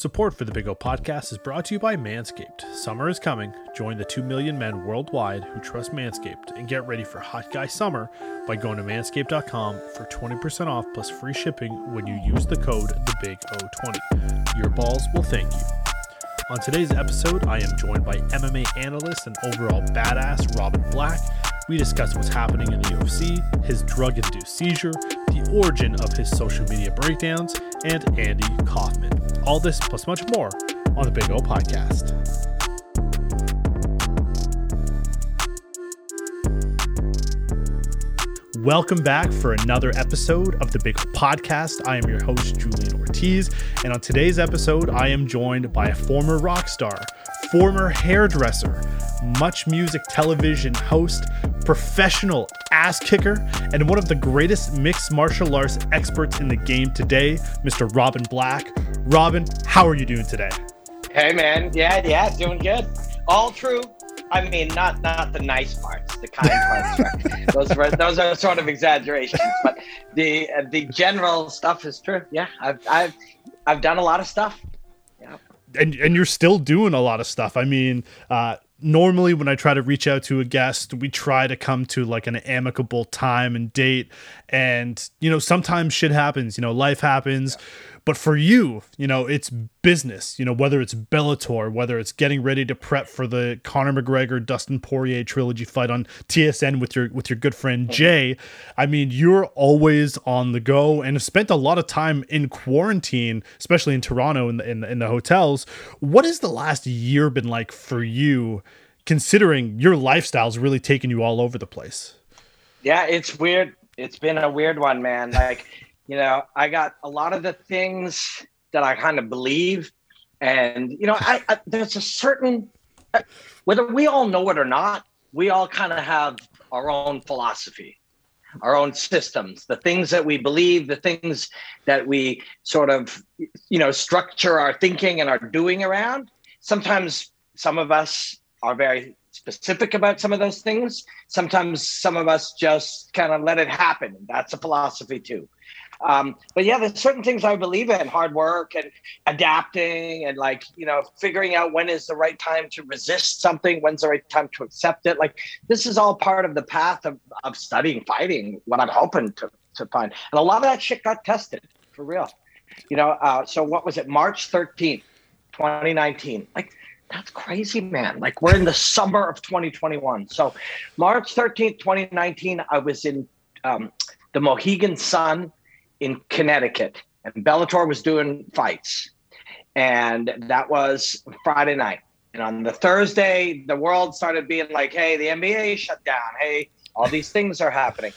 Support for the Big O podcast is brought to you by Manscaped. Summer is coming. Join the 2 million men worldwide who trust Manscaped and get ready for hot guy summer by going to manscaped.com for 20% off plus free shipping when you use the code the Big O20. Your balls will thank you. On today's episode, I am joined by MMA analyst and overall badass Robin Black. We discuss what's happening in the UFC, his drug induced seizure, the origin of his social media breakdowns, and Andy Kaufman. All this plus much more on the Big O Podcast. Welcome back for another episode of the Big O Podcast. I am your host, Julian Ortiz, and on today's episode, I am joined by a former rock star, former hairdresser, MuchMusic television host, professional ass kicker, and one of the greatest mixed martial arts experts in the game today, Mr. Robin Black. Robin, how are you doing today? Hey man, yeah, yeah, doing good. All true. I mean, not not the nice parts, the kind parts. Right? those were those are sort of exaggerations, but the uh, the general stuff is true. Yeah, I've I've I've done a lot of stuff. Yeah, and and you're still doing a lot of stuff. I mean, uh, normally when I try to reach out to a guest, we try to come to like an amicable time and date. And, you know, sometimes shit happens, you know, life happens. Yeah. But for you, you know, it's business, you know, whether it's Bellator, whether it's getting ready to prep for the Conor McGregor Dustin Poirier trilogy fight on TSN with your with your good friend mm-hmm. Jay. I mean, you're always on the go and have spent a lot of time in quarantine, especially in Toronto in the, in the, in the hotels. What has the last year been like for you considering your lifestyle's really taken you all over the place? Yeah, it's weird. It's been a weird one, man. Like you know, I got a lot of the things that I kind of believe, and you know, I, I there's a certain whether we all know it or not, we all kind of have our own philosophy, our own systems, the things that we believe, the things that we sort of, you know, structure our thinking and our doing around. Sometimes some of us are very specific about some of those things. Sometimes some of us just kind of let it happen. That's a philosophy too. Um, but yeah, there's certain things I believe in hard work and adapting and like, you know, figuring out when is the right time to resist something, when's the right time to accept it. Like, this is all part of the path of, of studying fighting, what I'm hoping to, to find. And a lot of that shit got tested for real. You know, uh, so what was it, March 13th, 2019? Like, that's crazy, man. Like we're in the summer of 2021. So March 13th, 2019, I was in um, the Mohegan Sun in Connecticut, and Bellator was doing fights, and that was Friday night. And on the Thursday, the world started being like, "Hey, the NBA shut down. Hey, all these things are happening."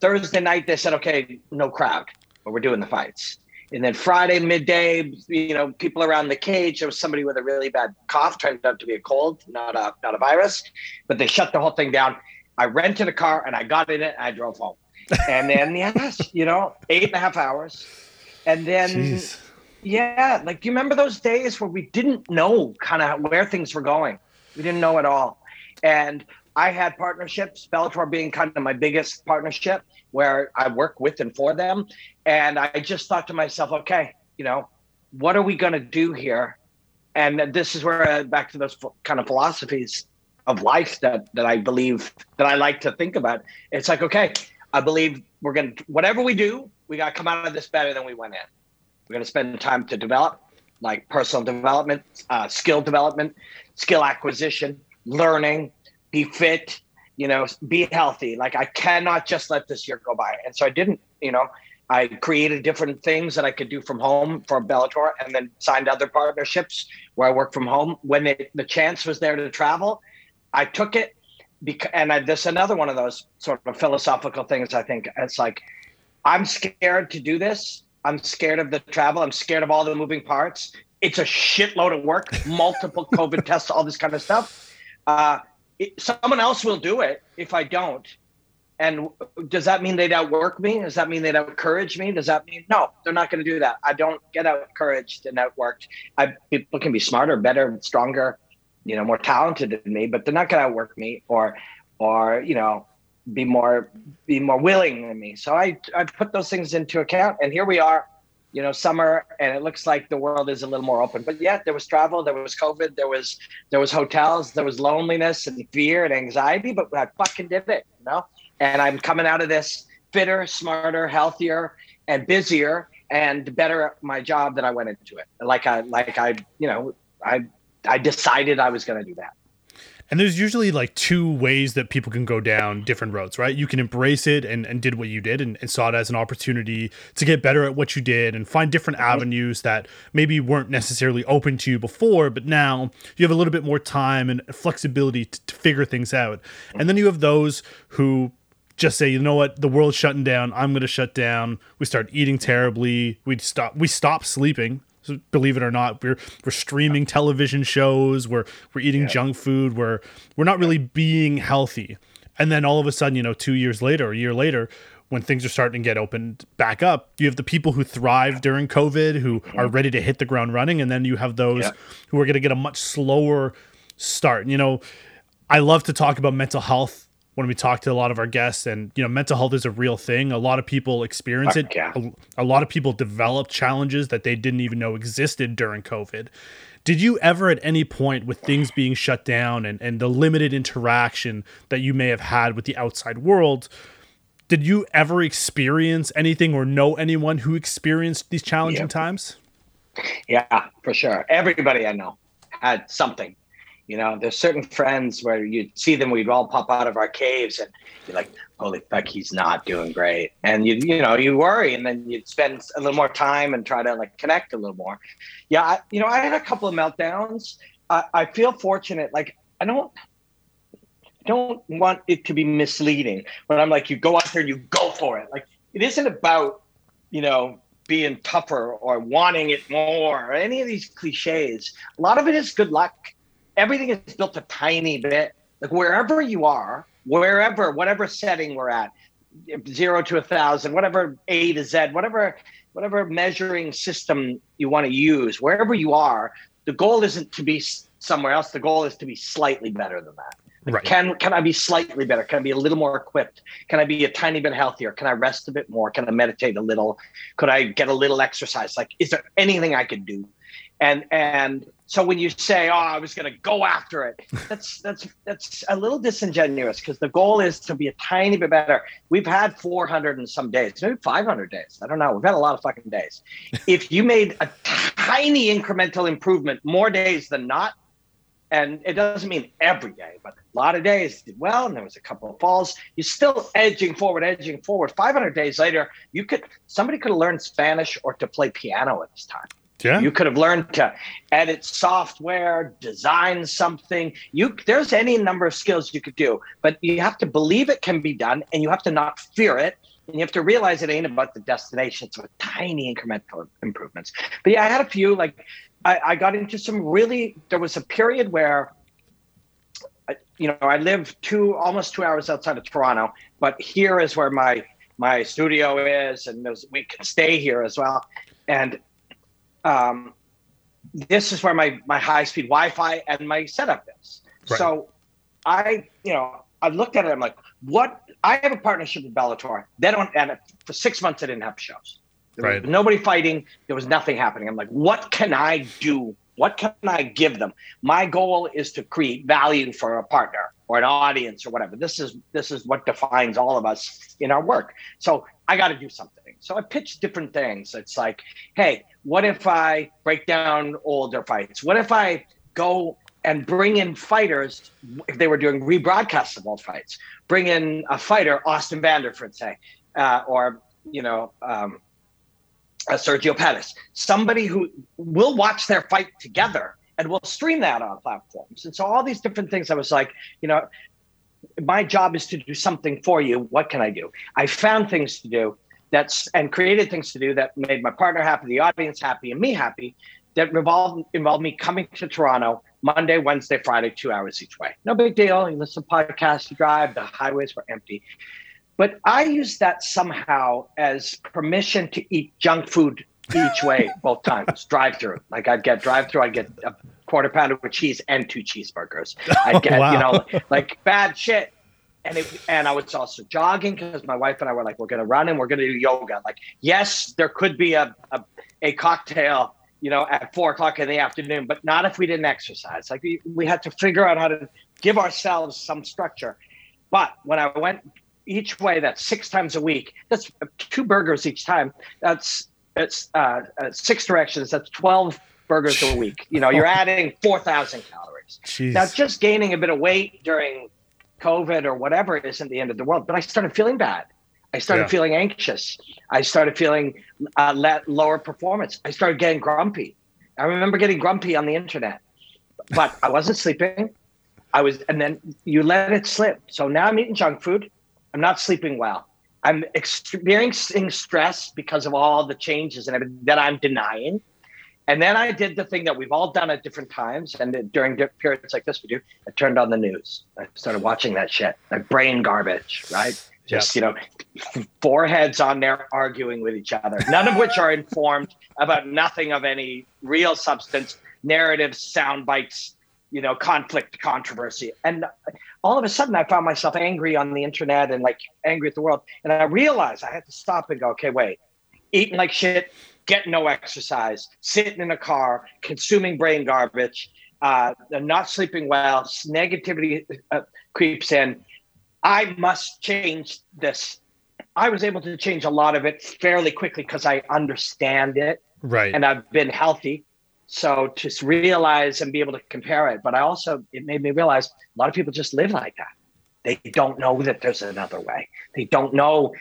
Thursday night, they said, "Okay, no crowd, but we're doing the fights." And then Friday midday, you know, people around the cage. There was somebody with a really bad cough, turned out to be a cold, not a not a virus, but they shut the whole thing down. I rented a car and I got in it. And I drove home and then yes, you know, eight and a half hours, and then Jeez. yeah, like do you remember those days where we didn't know kind of where things were going? We didn't know at all, and I had partnerships, Bellator being kind of my biggest partnership, where I work with and for them, and I just thought to myself, okay, you know, what are we going to do here? And this is where uh, back to those kind of philosophies of life that that I believe that I like to think about. It's like, okay, I believe we're going to, whatever we do, we got to come out of this better than we went in. We're going to spend time to develop, like personal development, uh, skill development, skill acquisition, learning, be fit, you know, be healthy. Like I cannot just let this year go by. And so I didn't, you know, I created different things that I could do from home for Bellator and then signed other partnerships where I work from home. When it, the chance was there to travel, I took it because and I, this another one of those sort of philosophical things. I think it's like I'm scared to do this. I'm scared of the travel. I'm scared of all the moving parts. It's a shitload of work, multiple COVID tests, all this kind of stuff. Uh, it, someone else will do it if I don't. And does that mean they'd outwork me? Does that mean they'd outcourage me? Does that mean no? They're not going to do that. I don't get outcouraged and outworked. I people can be smarter, better, stronger, you know more talented than me but they're not going to outwork me or or you know be more be more willing than me so i i put those things into account and here we are you know, summer, and it looks like the world is a little more open. But yeah, there was travel, there was COVID, there was there was hotels, there was loneliness and fear and anxiety, but I fucking did it, you know. And I'm coming out of this fitter, smarter, healthier, and busier and better at my job than I went into it. Like I like I, you know, I I decided I was going to do that. And there's usually like two ways that people can go down different roads, right? You can embrace it and, and did what you did and, and saw it as an opportunity to get better at what you did and find different mm-hmm. avenues that maybe weren't necessarily open to you before, but now you have a little bit more time and flexibility to, to figure things out. And then you have those who just say, you know what, the world's shutting down. I'm going to shut down. We start eating terribly. We stop. We stop sleeping believe it or not we're we're streaming television shows we're we're eating yeah. junk food we're we're not really being healthy. And then all of a sudden you know 2 years later a year later when things are starting to get opened back up you have the people who thrive during covid who mm-hmm. are ready to hit the ground running. And then you have those yeah. who are going to get a much slower start. You know i love to talk about mental health when we talk to a lot of our guests and you know mental health is a real thing. A lot of people experience it. Yeah. a, a, lot of people develop challenges that they didn't even know existed during covid. Did you ever at any point with things being shut down and, and the limited interaction that you may have had with the outside world did you ever experience anything or know anyone who experienced these challenging yep. times? Yeah for sure. Everybody i know had something you know, there's certain friends where you'd see them, we'd all pop out of our caves and you're like, holy fuck, he's not doing great. And you, you know, you worry and then you'd spend a little more time and try to like connect a little more. Yeah. I, you know, I had a couple of meltdowns. I, I feel fortunate. Like I don't, don't want it to be misleading when I'm like, you go out there and you go for it. Like it isn't about, you know, being tougher or wanting it more or any of these cliches. A lot of it is good luck everything is built a tiny bit. Like wherever you are, wherever, whatever setting we're at, zero to a thousand, whatever A to Z, whatever, whatever measuring system you want to use, wherever you are, the goal isn't to be somewhere else. The goal is to be slightly better than that. right. Can can I be slightly better? Can I be a little more equipped? Can I be a tiny bit healthier? Can I rest a bit more? Can I meditate a little? Could I get a little exercise? Like, is there anything I could do? And and so when you say, "Oh, I was going to go after it," that's that's that's a little disingenuous because the goal is to be a tiny bit better. We've had 400 and some days, maybe 500 days. I don't know. We've had a lot of fucking days. if you made a tiny incremental improvement, more days than not, and it doesn't mean every day, but a lot of days did well, and there was a couple of falls. You're still edging forward, edging forward. 500 days later, you could somebody could have learned Spanish or to play piano at this time. Yeah. You could have learned to edit software, design something. You there's any number of skills you could do, but you have to believe it can be done and you have to not fear it. And you have to realize it ain't about the destination. It's about tiny incremental improvements. But yeah, I had a few like I, I got into some really there was a period where you know, I live two almost two hours outside of Toronto, but here is where my my studio is, and we can stay here as well. And um, this is where my my high speed Wi-Fi and my setup is. Right. So I, you know, I looked at it. I'm like, what? I have a partnership with Bellator. They don't, and for six months I didn't have shows. There right. was nobody fighting. There was nothing happening. I'm like, what can I do? What can I give them? My goal is to create value for a partner or an audience or whatever. This is this is what defines all of us in our work. So I got to do something. So I pitched different things. It's like, hey, what if I break down older fights? What if I go and bring in fighters if they were doing rebroadcasts of old fights? Bring in a fighter, Austin Vanderford, say, uh, or you know, um, Sergio Pettis, somebody who will watch their fight together and we'll stream that on platforms. And so all these different things, I was like, you know, my job is to do something for you. What can I do? I found things to do that's and created things to do that made my partner happy, the audience happy, and me happy. That involved involved me coming to Toronto Monday, Wednesday, Friday, two hours each way. No big deal. You listen to podcasts, you drive. The highways were empty, but I used that somehow as permission to eat junk food each way both times. drive through, like I'd get drive through. I'd get a quarter pounder with cheese and two cheeseburgers. I'd get wow. you know like bad shit and it, and I was also jogging because my wife and I were like, we're gonna run and we're gonna do yoga. Like, yes, there could be a, a a cocktail, you know, at four o'clock in the afternoon, but not if we didn't exercise. Like we, we had to figure out how to give ourselves some structure. But when I went each way, that's six times a week. That's two burgers each time. That's it's uh, uh, six directions. That's twelve burgers a week. You know, you're adding four thousand calories. Jeez. Now, just gaining a bit of weight during COVID or whatever isn't the end of the world. But I started feeling bad. I started Yeah. feeling anxious. I started feeling uh, le- lower performance. I started getting grumpy. I remember getting grumpy on the internet, but I wasn't sleeping. I was, and then you let it slip. So now I'm eating junk food. I'm not sleeping well. I'm experiencing stress because of all the changes and everything that I'm denying. And then I did the thing that we've all done at different times, and during periods like this, we do. I turned on the news. I started watching that shit, like brain garbage, right? Just you know, foreheads on there arguing with each other, none of which are informed about nothing of any real substance. Narratives, sound bites, you know, conflict, controversy, and all of a sudden, I found myself angry on the internet and like angry at the world. And I realized I had to stop and go, okay, wait, eating like shit, getting no exercise, sitting in a car, consuming brain garbage, uh, not sleeping well, negativity uh, creeps in. I must change this. I was able to change a lot of it fairly quickly because I understand it right. and I've been healthy. So to realize and be able to compare it, but I also it made me realize a lot of people just live like that. They don't know that there's another way. They don't know.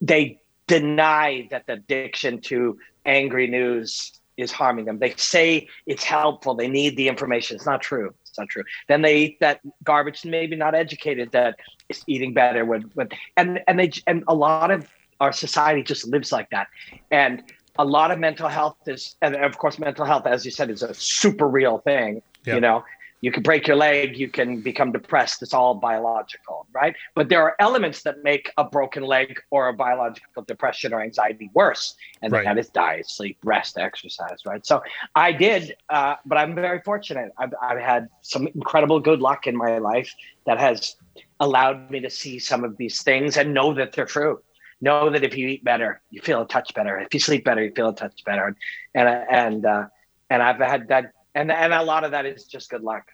They deny that the addiction to angry news is harming them. They say it's helpful. They need the information. It's not true. It's not true. Then they eat that garbage. And maybe not educated that it's eating better would. would and and they and a lot of our society just lives like that. And a lot of mental health is, and of course, mental health, as you said, is a super real thing. Yeah. You know, you can break your leg, you can become depressed. It's all biological, right? But there are elements that make a broken leg or a biological depression or anxiety worse, and Right. that is diet, sleep, rest, exercise, right? So I did, uh, but I'm very fortunate. I've, I've had some incredible good luck in my life that has allowed me to see some of these things and know that they're true know that if you eat better, you feel a touch better. If you sleep better, you feel a touch better. And and uh, and I've had that, and and a lot of that is just good luck.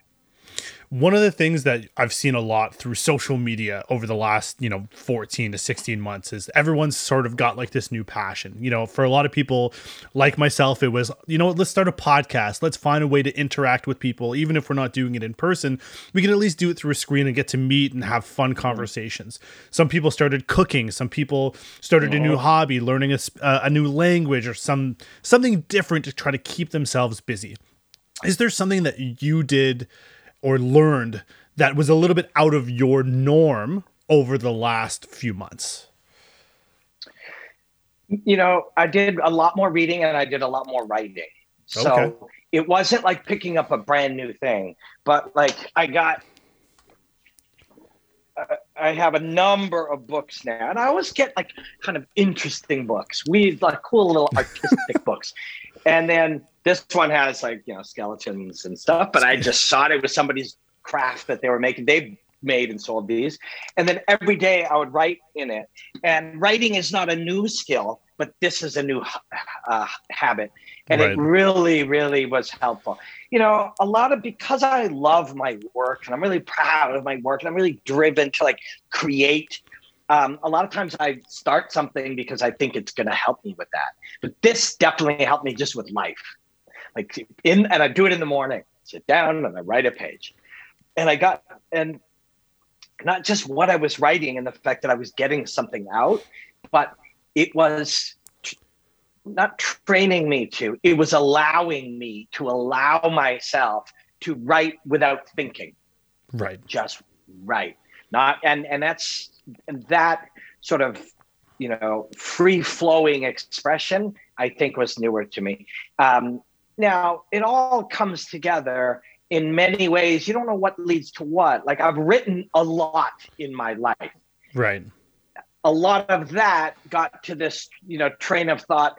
one of the things that I've seen a lot through social media over the last, you know, 14 to 16 months is everyone's sort of got like this new passion. You know, for a lot of people like myself, it was, you know, what, let's start a podcast. Let's find a way to interact with people. Even if we're not doing it in person, we can at least do it through a screen and get to meet and have fun conversations. Some people started cooking. Some people started a new hobby, learning a, uh, a new language or some something different to try to keep themselves busy. Is there something that you did or learned that was a little bit out of your norm over the last few months? You know, I did a lot more reading and I did a lot more writing. So Okay. it wasn't like picking up a brand new thing, but like I got. I have a number of books now, and I always get like kind of interesting books, weird, like cool little artistic books. And then this one has like you know skeletons and stuff, but I just thought it was somebody's craft that they were making. They made and sold these, and then every day I would write in it. And writing is not a new skill, but this is a new uh, habit, and Right. it really, really was helpful. You know, a lot of because I love my work and I'm really proud of my work and I'm really driven to like create um, a lot of times I start something because I think it's going to help me with that. But this definitely helped me just with life. Like in, and I do it in the morning, sit down and I write a page. And I got, and not just what I was writing and the fact that I was getting something out, but it was not training me to, it was allowing me to allow myself to write without thinking Right. just right not and and that's and that sort of you know free flowing expression i think was newer to me. Um now it all comes together in many ways. You don't know what leads to what. Like i've written a lot in my life. Right. a lot of that got to this you know train of thought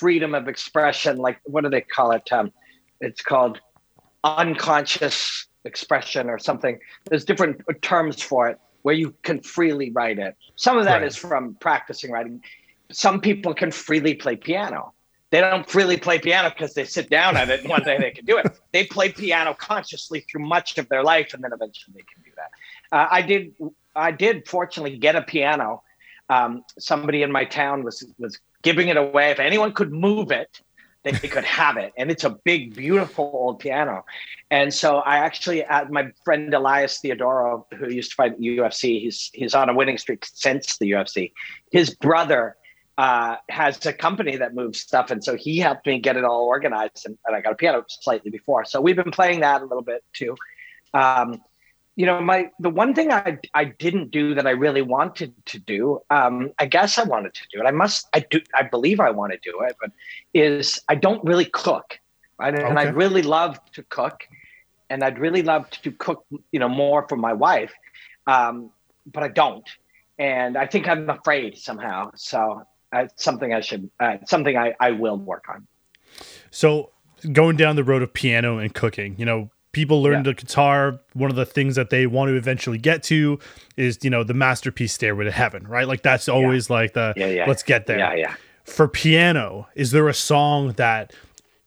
freedom of expression like what do they call it? Um it's called unconscious expression or something there's different terms for it where you can freely write it some of that Right. is from practicing writing some people can freely play piano they don't freely play piano because they sit down at it and one day they can do it. They play piano consciously through much of their life, and then eventually they can do that. Uh, I did. I did fortunately get a piano. Um, somebody in my town was was giving it away. If anyone could move it, they could have it. And it's a big, beautiful old piano. And so I actually, uh, my friend Elias Theodorou, who used to fight at UFC, he's he's on a winning streak since the UFC. His brother uh, has a company that moves stuff, and so he helped me get it all organized. And, and I got a piano slightly before, so we've been playing that a little bit too. Um, you know, my the one thing I I didn't do that I really wanted to do, um, I guess I wanted to do it. I must, I do, I believe I want to do it, but is I don't really cook, right? And, okay. and I really love to cook, and I'd really love to cook, you know, more for my wife, um, but I don't, and I think I'm afraid somehow. So uh, it's something I should, uh, something I I will work on. So going down the road of piano and cooking, you know, people learn yeah. the guitar one of the things that they want to eventually get to is you know the masterpiece stairway to heaven right like that's always yeah. like the yeah, yeah. let's get there yeah yeah for piano is there a song that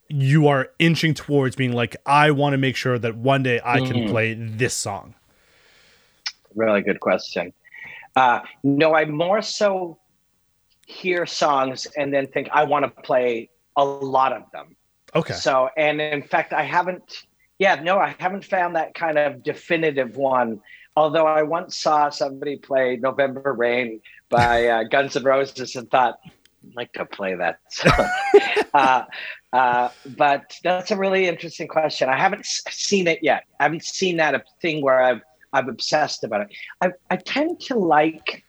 you are inching towards being like i want to make sure that one day i can mm. play this song really good question uh, no i more so hear songs and then think i want to play a lot of them okay so and in fact i haven't yeah, no, I haven't found that kind of definitive one. Although I once saw somebody play November Rain by uh, Guns N' Roses and thought, I'd like to play that song. uh, uh, but that's a really interesting question. I haven't seen it yet. I haven't seen that thing where I've I've obsessed about it. I, I tend to like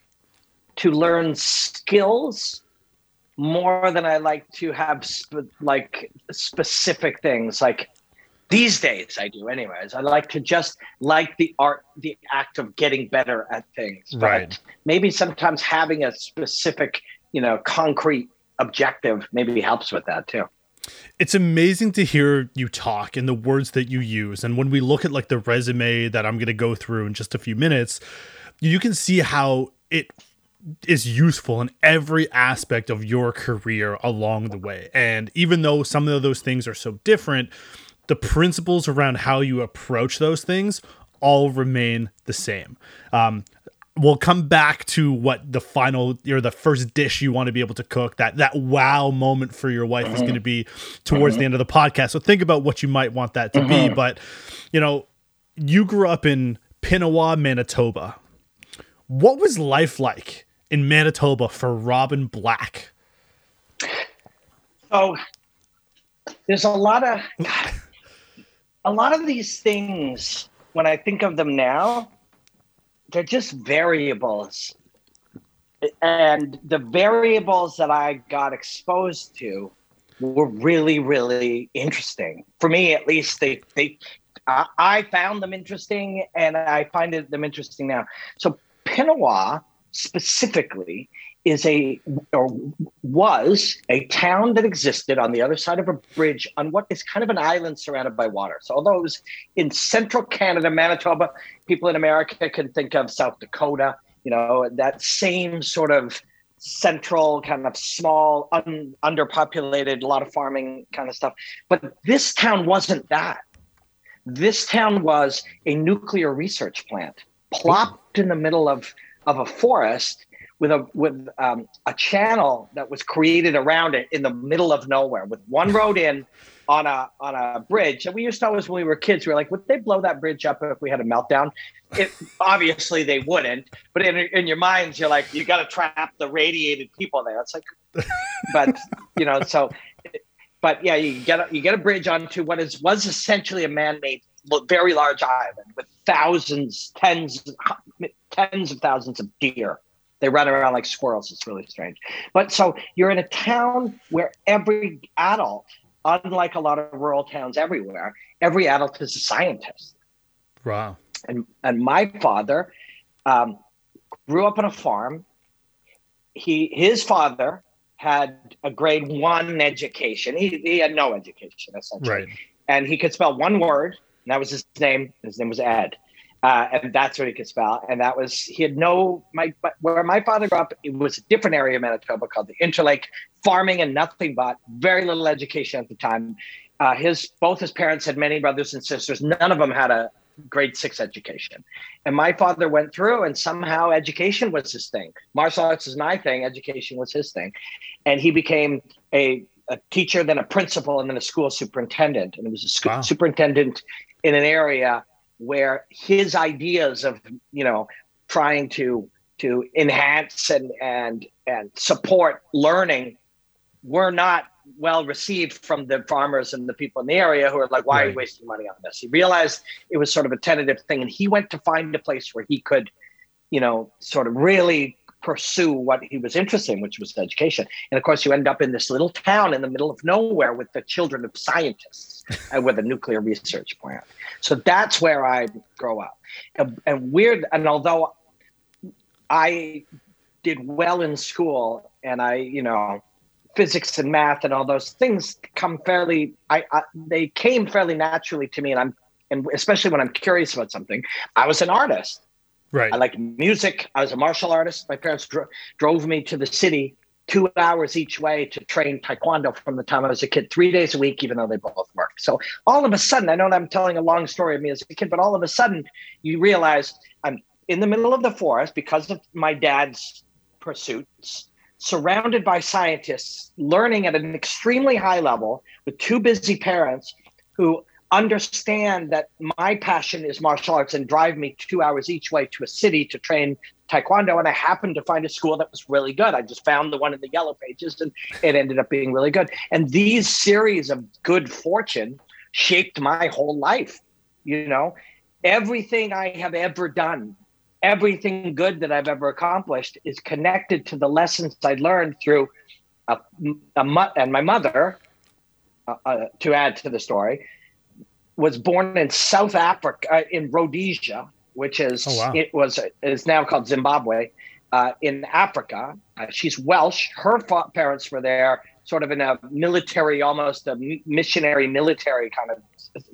to learn skills more than I like to have sp- like specific things. Like these days i do anyways. I like to just like the art the act of getting better at things right. but maybe sometimes having a specific you know concrete objective maybe helps with that too. It's amazing to hear you talk and the words that you use. And when we look at like the resume that i'm going to go through in just a few minutes you can see how it is useful in every aspect of your career along the way. And even though some of those things are so different the principles around how you approach those things all remain the same. Um, we'll come back to what the final or the first dish you want to be able to cook that that wow moment for your wife mm-hmm. is going to be towards mm-hmm. the end of the podcast so think about what you might want that to mm-hmm. be but you know you grew up in pinawa manitoba what was life like in manitoba for robin black oh there's a lot of a lot of these things, when I think of them now, they're just variables. And the variables that I got exposed to were really, really interesting. For me, at least, they, they I found them interesting and I find them interesting now. So Pinawa specifically is a or was a town that existed on the other side of a bridge on what is kind of an island surrounded by water. So although it was in central Canada, Manitoba, people in America can think of South Dakota, you know, that same sort of central kind of small un, underpopulated a lot of farming kind of stuff but this town wasn't that this town was a nuclear research plant plopped in the middle of of a forest with a with um, a channel that was created around it in the middle of nowhere with one road in on a on a bridge. And we used to always when we were kids, we were like, would they blow that bridge up if we had a meltdown? It obviously they wouldn't, but in in your minds, you're like, you got to trap the radiated people there. It's like, but you know, so. But yeah, you get a, you get a bridge onto what is was essentially a man-made, very large island with thousands, tens, tens of thousands of deer they run around like squirrels. It's really strange. But so you're in a town where every adult, unlike a lot of rural towns everywhere, every adult is a scientist. Wow. And and my father um, grew up on a farm. He his father had a grade one education. He, he had no education essentially, right. and he could spell one word. And that was his name. His name was Ed. Uh, and that's what he could spell. And that was he had no my where my father grew up. It was a different area of Manitoba called the Interlake, farming and nothing but very little education at the time. Uh, his both his parents had many brothers and sisters. None of them had a grade six education, and my father went through, and somehow education was his thing. Martial arts is my thing. Education was his thing, and he became a a teacher, then a principal, and then a school superintendent. And it was a school wow. superintendent in an area where his ideas of you know trying to to enhance and and and support learning were not well received from the farmers and the people in the area who are like, why right. are you wasting money on this? He realized it was sort of a tentative thing, and he went to find a place where he could, you know, sort of really pursue what he was interested in, which was education. And of course, you end up in this little town in the middle of nowhere with the children of scientists and with a nuclear research plant. So that's where I grow up. And, and weird, and although I did well in school and I, you know, physics and math and all those things come fairly, I, I they came fairly naturally to me. And I'm, and especially when I'm curious about something, I was an artist. Right. I like music. I was a martial artist. My parents dro- drove me to the city two hours each way to train taekwondo from the time I was a kid, three days a week, even though they both worked. So all of a sudden, I know I'm telling a long story of me as a kid, but all of a sudden, you realize I'm in the middle of the forest because of my dad's pursuits, surrounded by scientists, learning at an extremely high level with two busy parents who understand that my passion is martial arts and drive me two hours each way to a city to train taekwondo and i happened to find a school that was really good. I just found the one in the yellow pages and it ended up being really good. And these series of good fortune shaped my whole life you know? Everything i have ever done everything good that i've ever accomplished is connected to the lessons i learned through a, a and my mother uh, uh, to add to the story was born in South Africa, uh, in Rhodesia, which is oh, wow. it was is now called Zimbabwe, uh, in Africa. Uh, she's Welsh. Her fa- parents were there, sort of in a military, almost a missionary military kind of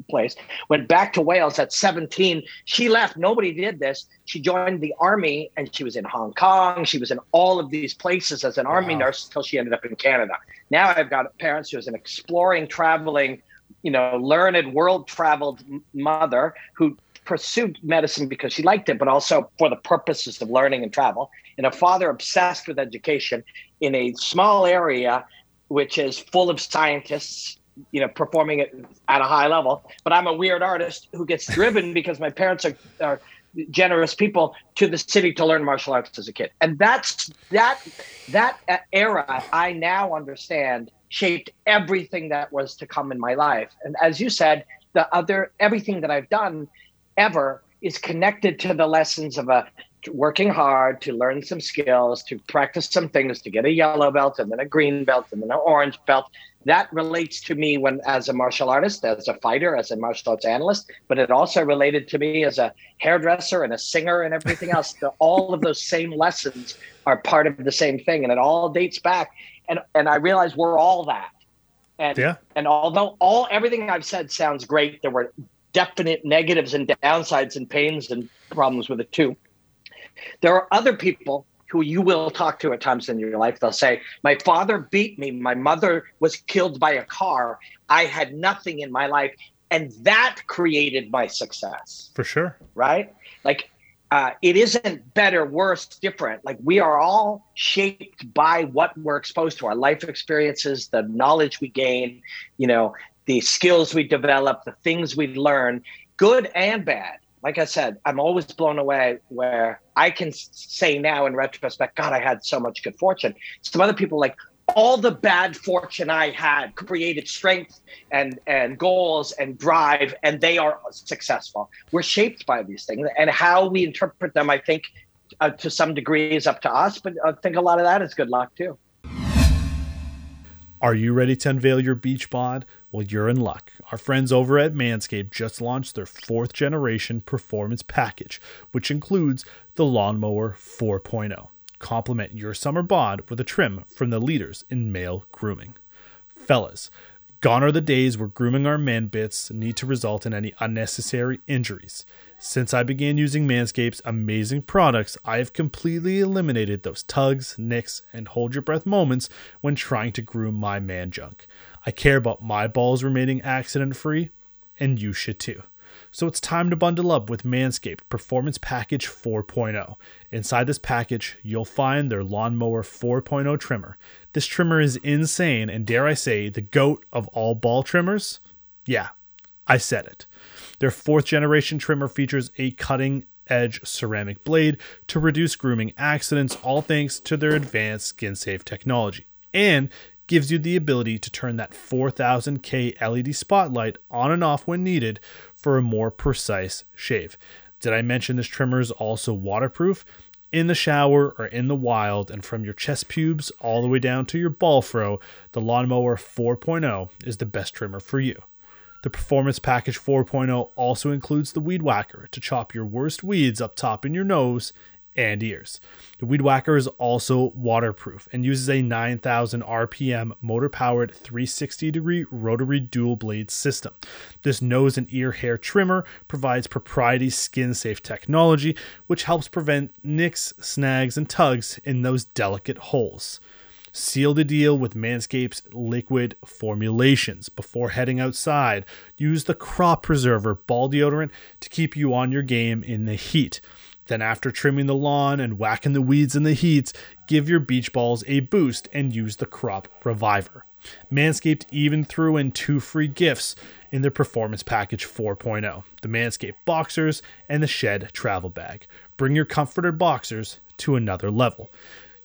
place. Went back to Wales at 17. She left. Nobody did this. She joined the army, and she was in Hong Kong. She was in all of these places as an army nurse until she ended up in Canada. Now I've got parents who is an exploring, traveling you know, learned, world traveled mother who pursued medicine because she liked it, but also for the purposes of learning and travel, and a father obsessed with education in a small area which is full of scientists, you know, performing it at a high level. But I'm a weird artist who gets driven because my parents are, are generous people to the city to learn martial arts as a kid. And that's that that era I now understand shaped everything that was to come in my life. And as you said, the other everything that I've done ever is connected to the lessons of a working hard to learn some skills, to practice some things, to get a yellow belt and then a green belt and then an orange belt. That relates to me when as a martial artist, as a fighter, as a martial arts analyst, but it also related to me as a hairdresser and a singer and everything else. all of those same lessons are part of the same thing. And it all dates back and and I realize we're all that. And yeah. and although all everything I've said sounds great, there were definite negatives and downsides and pains and problems with it too. There are other people who you will talk to at times in your life. They'll say, My father beat me. My mother was killed by a car. I had nothing in my life. And that created my success. For sure. Right? Like uh, it isn't better, worse, different. Like we are all shaped by what we're exposed to, our life experiences, the knowledge we gain, you know, the skills we develop, the things we learn, good and bad. Like I said, I'm always blown away where I can say now in retrospect, God, I had so much good fortune. Some other people like, all the bad fortune I had created strength and and goals and drive, and they are successful. We're shaped by these things, and how we interpret them, I think, uh, to some degree, is up to us. But I think a lot of that is good luck too. Are you ready to unveil your beach bod? Well, you're in luck. Our friends over at Manscaped just launched their fourth generation performance package, which includes the Lawnmower 4.0. Complement your summer bod with a trim from the leaders in male grooming. Fellas, Gone are the days where grooming our man bits need to result in any unnecessary injuries. Since I began using Manscaped's amazing products, I have completely eliminated those tugs, nicks, and hold your breath moments when trying to groom my man junk. I care about my balls remaining accident free, and you should too. So it's time to bundle up with Manscaped Performance Package 4.0. Inside this package, you'll find their Lawnmower 4.0 trimmer. This trimmer is insane and, dare I say, the goat of all ball trimmers? Yeah, I said it. Their fourth generation trimmer features a cutting edge ceramic blade to reduce grooming accidents, all thanks to their advanced skin safe technology. And gives you the ability to turn that 4000K LED spotlight on and off when needed for a more precise shave. Did I mention this trimmer is also waterproof? In the shower or in the wild, and from your chest pubes all the way down to your ball fro, the Lawnmower 4.0 is the best trimmer for you. The Performance Package 4.0 also includes the Weed Whacker to chop your worst weeds up top in your nose and ears. The Weed Whacker is also waterproof and uses a 9000 RPM motor powered 360 degree rotary dual blade system. This nose and ear hair trimmer provides proprietary skin safe technology, which helps prevent nicks, snags, and tugs in those delicate holes. Seal the deal with Manscaped's liquid formulations. Before heading outside, use the Crop Preserver ball deodorant to keep you on your game in the heat. Then, after trimming the lawn and whacking the weeds in the heat, give your beach balls a boost and use the Crop Reviver. Manscaped even threw in two free gifts in their Performance Package 4.0 the Manscaped Boxers and the Shed Travel Bag. Bring your comforter boxers to another level.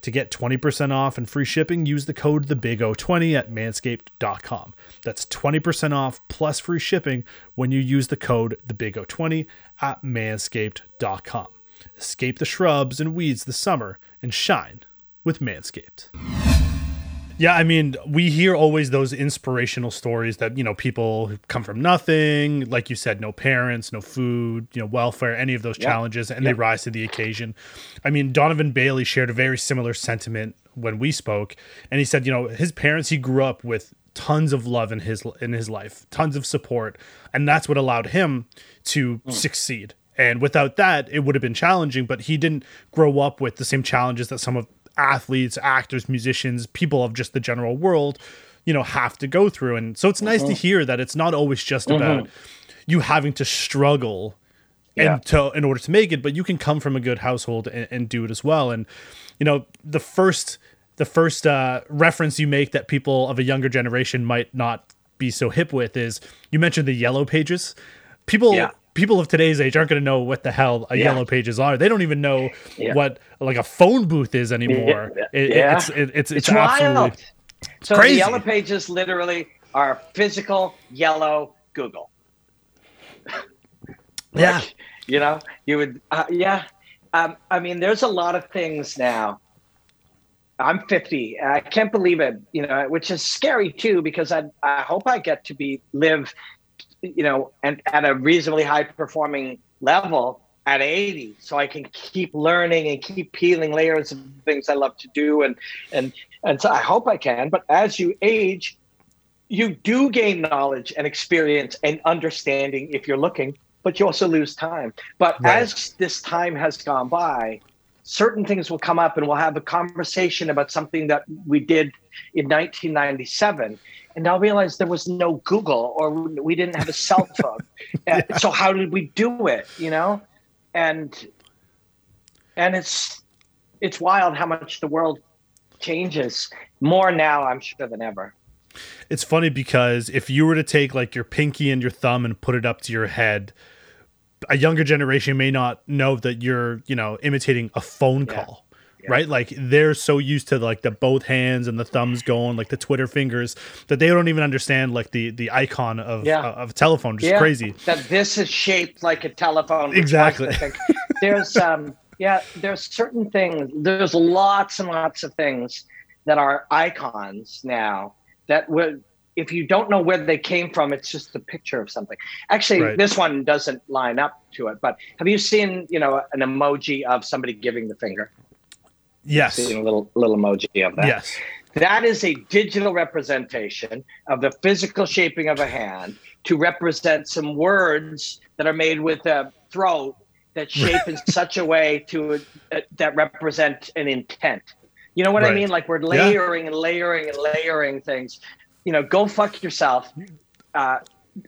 To get 20% off and free shipping, use the code TheBigO20 at manscaped.com. That's 20% off plus free shipping when you use the code TheBigO20 at manscaped.com. Escape the shrubs and weeds this summer and shine with Manscaped. Yeah, I mean, we hear always those inspirational stories that, you know, people come from nothing, like you said, no parents, no food, you know, welfare, any of those challenges, and they rise to the occasion. I mean, Donovan Bailey shared a very similar sentiment when we spoke, and he said, you know, his parents, he grew up with tons of love in his in his life, tons of support, and that's what allowed him to mm. succeed and without that, it would have been challenging, but he didn't grow up with the same challenges that some of athletes, actors, musicians, people of just the general world, you know, have to go through. And so it's nice mm-hmm. to hear that it's not always just mm-hmm. about you having to struggle yeah. and to in order to make it, but you can come from a good household and, and do it as well. And you know, the first the first uh, reference you make that people of a younger generation might not be so hip with is you mentioned the yellow pages. People yeah people of today's age aren't going to know what the hell a yeah. yellow pages are. They don't even know yeah. what like a phone booth is anymore. Yeah. It, yeah. It's, it, it's, it's it's absolutely it's so crazy. the yellow pages literally are physical yellow Google. yeah, you know, you would uh, yeah. Um, I mean, there's a lot of things now. I'm 50. I can't believe it, you know, which is scary too because I I hope I get to be live you know, and at a reasonably high performing level at 80 so i can keep learning and keep peeling layers of things i love to do and and and so i hope i can. But as you age you do gain knowledge and experience and understanding if you're looking but you also lose time. But right. as this time has gone by certain things will come up and we'll have a conversation about something that we did in 1997 and now realize there was no Google or we didn't have a cell phone. yeah. So how did we do it? You know, and and it's it's wild how much the world changes more now. I'm sure than ever. It's funny because if you were to take like your pinky and your thumb and put it up to your head, a younger generation may not know that you're you know imitating a phone call yeah. right? Like they're so used to like the both hands and the thumbs going, like the Twitter fingers, that they don't even understand like the the icon of yeah. uh, of a telephone. Just yeah. crazy. That this is shaped like a telephone. Exactly. there's um yeah, there's certain things. There's lots and lots of things that are icons now that would if you don't know where they came from, it's just a picture of something. Actually, right. this one doesn't line up to it. But have you seen, you know, an emoji of somebody giving the finger? Yes. Seeing a little little emoji of that. Yes. That is a digital representation of the physical shaping of a hand to represent some words that are made with a throat that shape in such a way to uh, that represent an intent. You know what right. I mean? Like we're layering yeah. and layering and layering things. You know, go fuck yourself. Uh,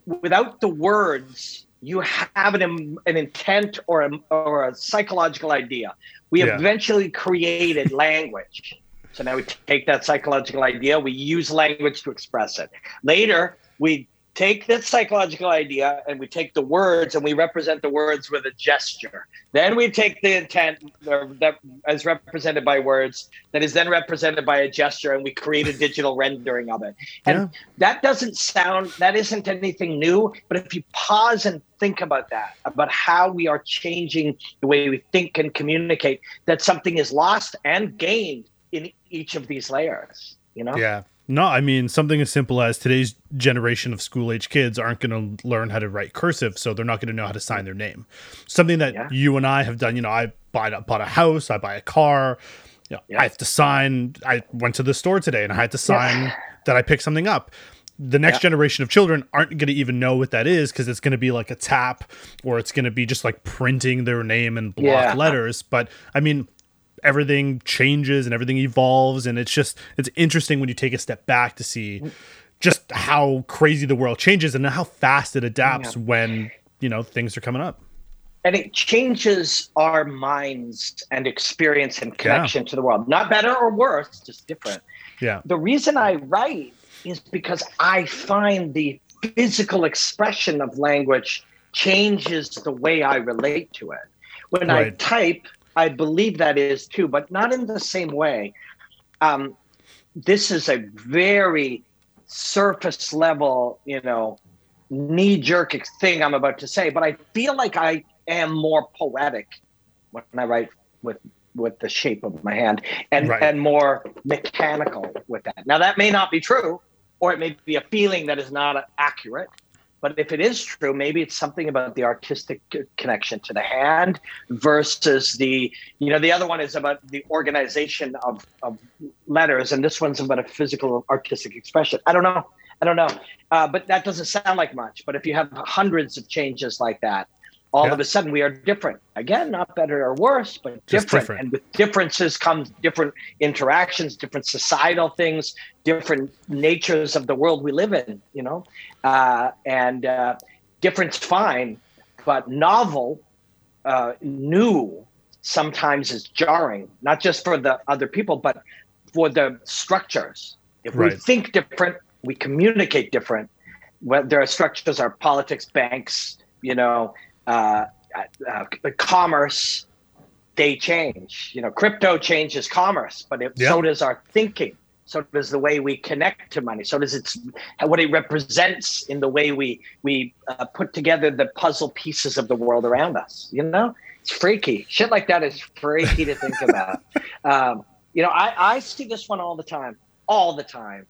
without the words, you have an, an intent or a, or a psychological idea. We yeah. eventually created language. So now we take that psychological idea, we use language to express it. Later, we take that psychological idea and we take the words and we represent the words with a gesture. Then we take the intent that as represented by words that is then represented by a gesture and we create a digital rendering of it. And yeah. that doesn't sound that isn't anything new, but if you pause and think about that, about how we are changing the way we think and communicate, that something is lost and gained in each of these layers, you know? Yeah. No, I mean something as simple as today's generation of school age kids aren't going to learn how to write cursive, so they're not going to know how to sign their name. Something that yeah. you and I have done. You know, I buy bought a house, I buy a car. You know, yeah. I have to sign. I went to the store today and I had to sign yeah. that I picked something up. The next generation of children aren't going to even know what that is because it's going to be like a tap or it's going to be just like printing their name in block letters. But I mean, everything changes and everything evolves and it's just it's interesting when you take a step back to see just how crazy the world changes and how fast it adapts yeah. when you know things are coming up and it changes our minds and experience and connection yeah. to the world not better or worse just different yeah the reason i write is because i find the physical expression of language changes the way i relate to it when right. i type I believe that is too, but not in the same way. Um, this is a very surface level, you know, knee jerk thing I'm about to say, but I feel like I am more poetic when I write with with the shape of my hand and right. and more mechanical with that. Now that may not be true, or it may be a feeling that is not accurate. But if it is true, maybe it's something about the artistic connection to the hand versus the, you know, the other one is about the organization of, of letters, and this one's about a physical artistic expression. I don't know. I don't know. Uh, but that doesn't sound like much. But if you have hundreds of changes like that, all yeah. of a sudden we are different. Again, not better or worse, but different. different. And with differences comes different interactions, different societal things, different natures of the world we live in, you know? Uh, and uh, difference fine, but novel, uh, new, sometimes is jarring, not just for the other people, but for the structures. If right. we think different, we communicate different. Well, there are structures, our politics, banks, you know, uh, uh, commerce, they change. You know, crypto changes commerce, but it, yep. so does our thinking. So does the way we connect to money. So does its what it represents in the way we we uh, put together the puzzle pieces of the world around us. You know, it's freaky. Shit like that is freaky to think about. Um, you know, I, I see this one all the time, all the time,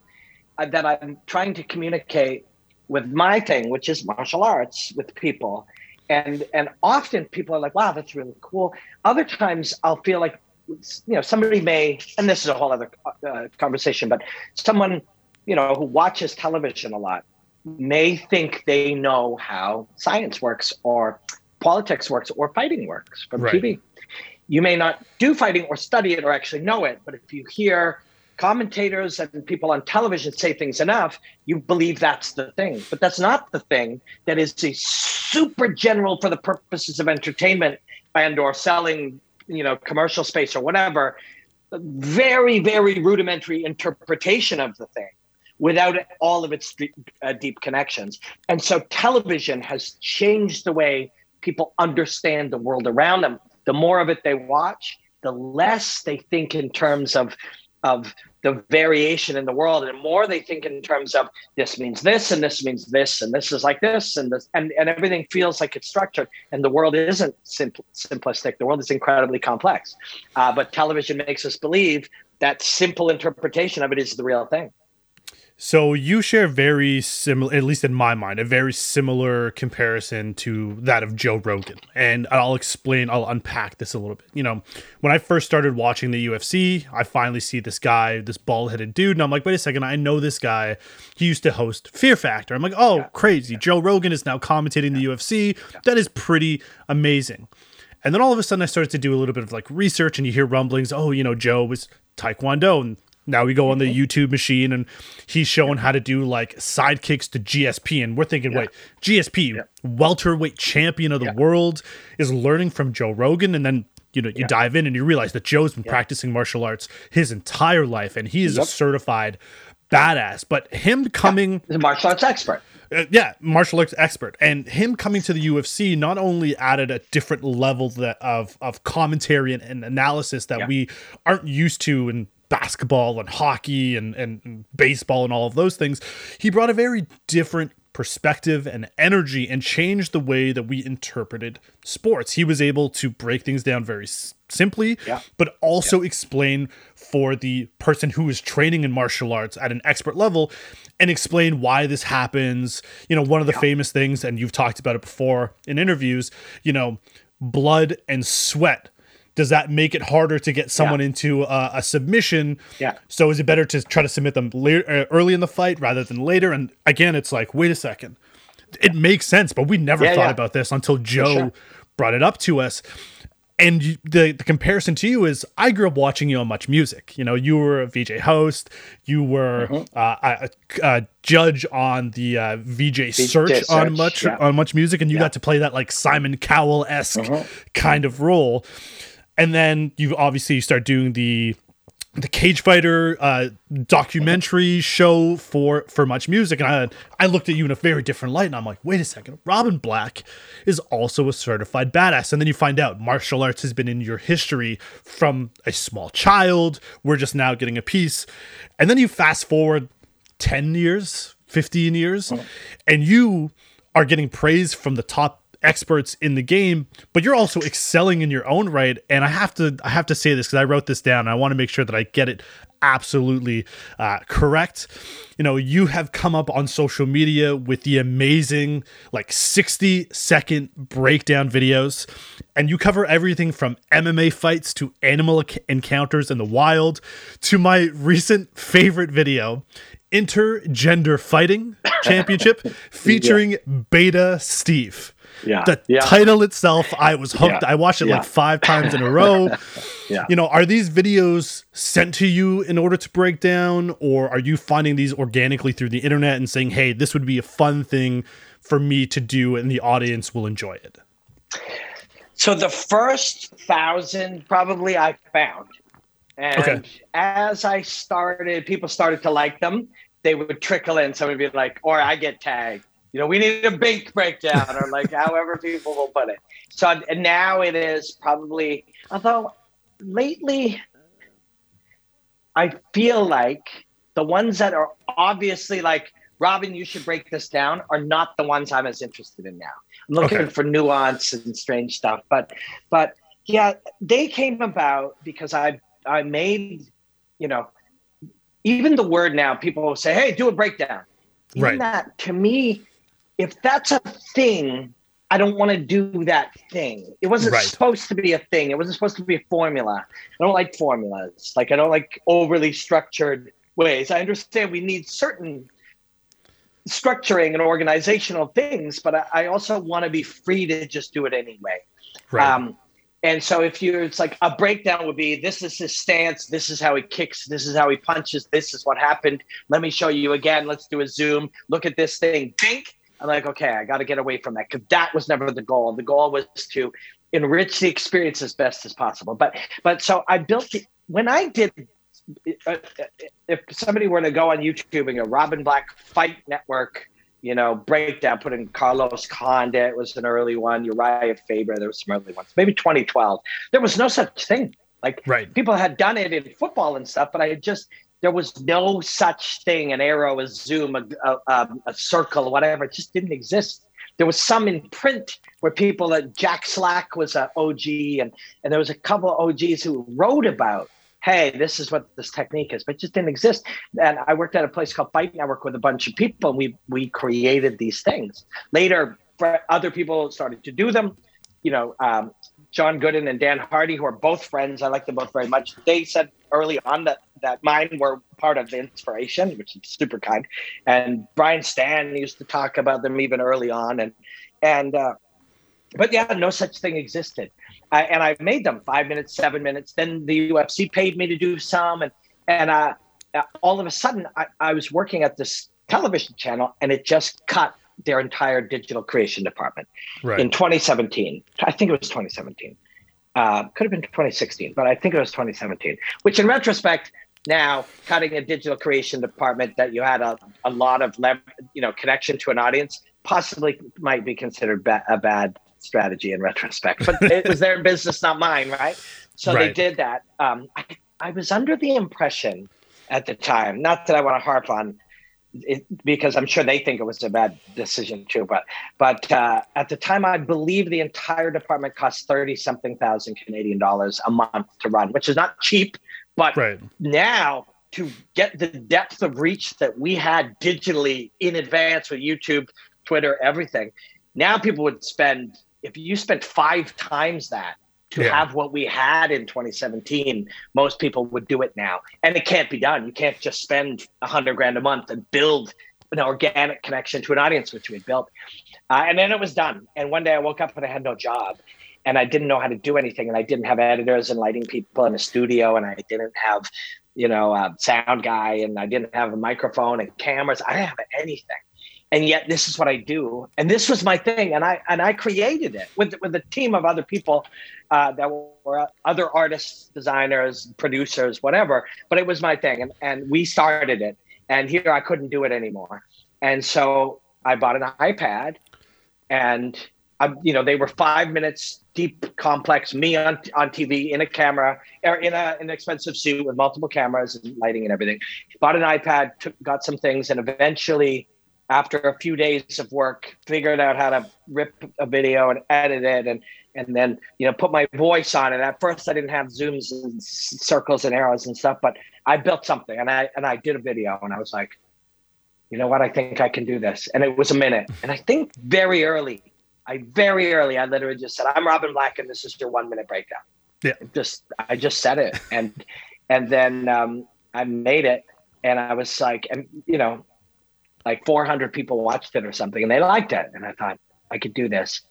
uh, that I'm trying to communicate with my thing, which is martial arts, with people and and often people are like wow that's really cool other times i'll feel like you know somebody may and this is a whole other uh, conversation but someone you know who watches television a lot may think they know how science works or politics works or fighting works from right. tv you may not do fighting or study it or actually know it but if you hear commentators and people on television say things enough, you believe that's the thing. But that's not the thing that is a super general for the purposes of entertainment and or selling, you know, commercial space or whatever. Very, very rudimentary interpretation of the thing without all of its uh, deep connections. And so television has changed the way people understand the world around them. The more of it they watch, the less they think in terms of of the variation in the world and the more they think in terms of this means this and this means this and this is like this and this and, and everything feels like it's structured and the world isn't simplistic. The world is incredibly complex. Uh, but television makes us believe that simple interpretation of it is the real thing So you share very similar, at least in my mind, a very similar comparison to that of Joe Rogan. And I'll explain, I'll unpack this a little bit. You know, when I first started watching the UFC, I finally see this guy, this bald headed dude, and I'm like, wait a second, I know this guy. He used to host Fear Factor. I'm like, oh, yeah. crazy. Yeah. Joe Rogan is now commentating yeah. the UFC. That is pretty amazing. And then all of a sudden, I started to do a little bit of like research, and you hear rumblings. Oh, you know, Joe was Taekwondo, and now we go on the. YouTube machine and he's showing how to do like sidekicks to GSP. And we're thinking, yeah. wait, GSP, yeah. welterweight champion of the yeah. world, is learning from Joe Rogan. And then, you know, you dive in and you realize that Joe's been practicing martial arts his entire life and he is yep. a certified badass. But him coming. He's a martial arts expert. Uh, yeah, martial arts expert, and him coming to the UFC not only added a different level that, of of commentary and, and analysis that we aren't used to in basketball and hockey and, and baseball and all of those things, he brought a very different perspective and energy and changed the way that we interpreted sports. He was able to break things down very s- simply, yeah. but also yeah. explain for the person who is training in martial arts at an expert level and explain why this happens. You know, one of the yeah. famous things, and you've talked about it before in interviews, you know, blood and sweat does that make it harder to get someone yeah. into a, a, submission? Yeah. So is it better to try to submit them later, uh, early in the fight rather than later? And again, it's like, wait a second, it makes sense, but we never yeah, thought yeah. about this until Joe sure. brought it up to us. And you, the, the comparison to you is I grew up watching you on MuchMusic. You know, you were a VJ host, you were mm-hmm. uh, a, a, judge on the uh, VJ, search, search on Much on MuchMusic, and you got to play that like Simon Cowell esque mm-hmm. kind of role and then you obviously start doing the the cage fighter uh, documentary show for for MuchMusic. And I I looked at you in a very different light and I'm like wait a second Robin Black is also a certified badass. And then you find out martial arts has been in your history from a small child. We're just now getting a piece. And then you fast forward 10 years 15 years and you are getting praise from the top experts in the game, but you're also excelling in your own right. And I have to I have to say this because I wrote this down. I want to make sure that I get it absolutely uh, correct. You know, you have come up on social media with the amazing like 60 second breakdown videos, and you cover everything from MMA fights to animal encounters in the wild to my recent favorite video intergender fighting championship featuring yeah. beta steve yeah. The yeah. title itself, I was hooked. Yeah. I watched it yeah. like five times in a row. yeah. You know, are these videos sent to you in order to break down, or are you finding these organically through the internet and saying, hey, this would be a fun thing for me to do and the audience will enjoy it? So the first thousand probably I found. And okay. as I started, people started to like them. They would trickle in. Somebody would be like, or I get tagged you know, we need a bank breakdown or like however people will put it. So and now it is probably, although lately I feel like the ones that are obviously like, Robin, you should break this down, are not the ones I'm as interested in now. I'm looking okay. for nuance and strange stuff. But but yeah, they came about because I I made, you know, even the word now, people will say, hey, do a breakdown. Even right. that to me if that's a thing, I don't want to do that thing. It wasn't right. supposed to be a thing. It wasn't supposed to be a formula. I don't like formulas. Like I don't like overly structured ways. I understand we need certain structuring and organizational things, but I, I also want to be free to just do it anyway. Right. Um, and so if you're, it's like a breakdown would be this is his stance, this is how he kicks, this is how he punches, this is what happened. Let me show you again. Let's do a zoom. Look at this thing. Bink I'm like, okay, I got to get away from that because that was never the goal. The goal was to enrich the experience as best as possible. But but so I built it when I did. Uh, if somebody were to go on YouTube and a Robin Black Fight Network, you know, breakdown, put in Carlos Condit was an early one, Uriah Faber, there was some early ones, maybe 2012. There was no such thing. Like right. people had done it in football and stuff, but I just there was no such thing an arrow, a zoom, a, a, um, a, circle, whatever. It just didn't exist. There was some in print where people, uh, Jack Slack was an OG, and, and there was a couple of OGs who wrote about hey, this is what this technique is, but just didn't exist. And I worked at a place called Fight Network with a bunch of people, and we we created these things. Later, other people started to do them. You know, um, John Gooden and Dan Hardy, who are both friends, I like them both very much. They said early on that that mine were part of the inspiration, which is super kind. And Brian Stann used to talk about them even early on, and and uh, but yeah, no such thing existed. I, and I made them five minutes, seven minutes. Then the UFC paid me to do some, and and uh, all of a sudden, I, I was working at this television channel, and it just cut their entire digital creation department right. in 2017. I think it was 2017. Uh, could have been 2016, but I think it was 2017. Which, in retrospect, now cutting a digital creation department that you had a, a lot of you know connection to an audience possibly might be considered ba- a bad strategy in retrospect, but it was their business, not mine, right? So right. they did that. Um, I, I was under the impression at the time, not that I want to harp on it, because I'm sure they think it was a bad decision too. But but uh, at the time, I believe the entire department cost thirty something thousand Canadian dollars a month to run, which is not cheap. But right. now to get the depth of reach that we had digitally in advance with YouTube, Twitter, everything, now people would spend if you spent five times that to yeah. have what we had in 2017, most people would do it now. And it can't be done. You can't just spend a hundred grand a month and build an organic connection to an audience, which we had built. Uh, and then it was done. And one day I woke up and I had no job and I didn't know how to do anything. And I didn't have editors and lighting people in a studio. And I didn't have, you know, a sound guy and I didn't have a microphone and cameras. I didn't have anything and yet this is what I do. And this was my thing, and I and I created it with with a team of other people uh, that were other artists, designers, producers, whatever. But it was my thing, and and we started it. And here I couldn't do it anymore, and so I bought an iPad, and You know they were five minutes deep, complex. Me on on TV in a camera, or in a an expensive suit with multiple cameras and lighting and everything. Bought an iPad, took, got some things, and eventually after a few days of work, figured out how to rip a video and edit it and and then you know put my voice on it. At first I didn't have zooms and circles and arrows and stuff, but I built something and I and I did a video and I was like, you know what, I think I can do this. And it was a minute. And I think very early, I very early, I literally just said, I'm Robin Black and this is your one minute breakdown. Yeah. Just I just said it. And and then um, I made it and I was like, and you know, like 400 people watched it or something and they liked it. And I thought, I could do this.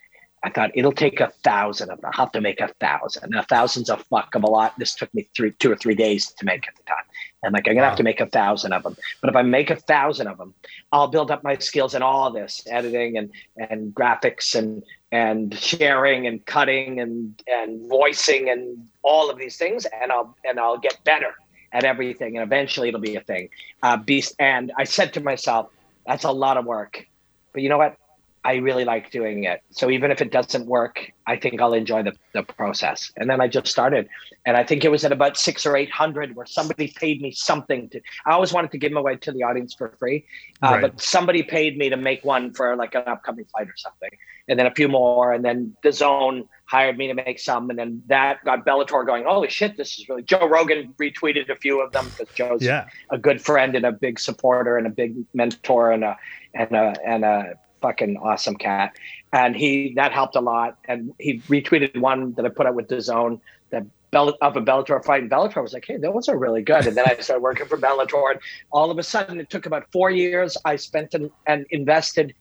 I thought it'll take a thousand of them. I'll have to make a thousand. A thousand's a fuck of a lot. This took me three, two or three days to make at the time. And like, I'm gonna wow. have to make a thousand of them. But if I make a thousand of them, I'll build up my skills in all this editing and and graphics and and sharing and cutting and and voicing and all of these things, and I'll and I'll get better at everything. And eventually, it'll be a thing. Uh, beast. And I said to myself, that's a lot of work. But you know what? I really like doing it. So even if it doesn't work, I think I'll enjoy the, the process. And then I just started. And I think it was at about six or 800 where somebody paid me something to, I always wanted to give them away to the audience for free. Uh, right. But somebody paid me to make one for like an upcoming fight or something. And then a few more. And then the zone hired me to make some. And then that got Bellator going, holy shit, this is really, Joe Rogan retweeted a few of them because Joe's yeah. a good friend and a big supporter and a big mentor and a, and a, and a, fucking awesome cat. And he that helped a lot. And he retweeted one that I put out with the zone that Bell of a Bellator fight. And Bellator was like, hey, those are really good. And then I started working for Bellator. And all of a sudden it took about four years. I spent and, and invested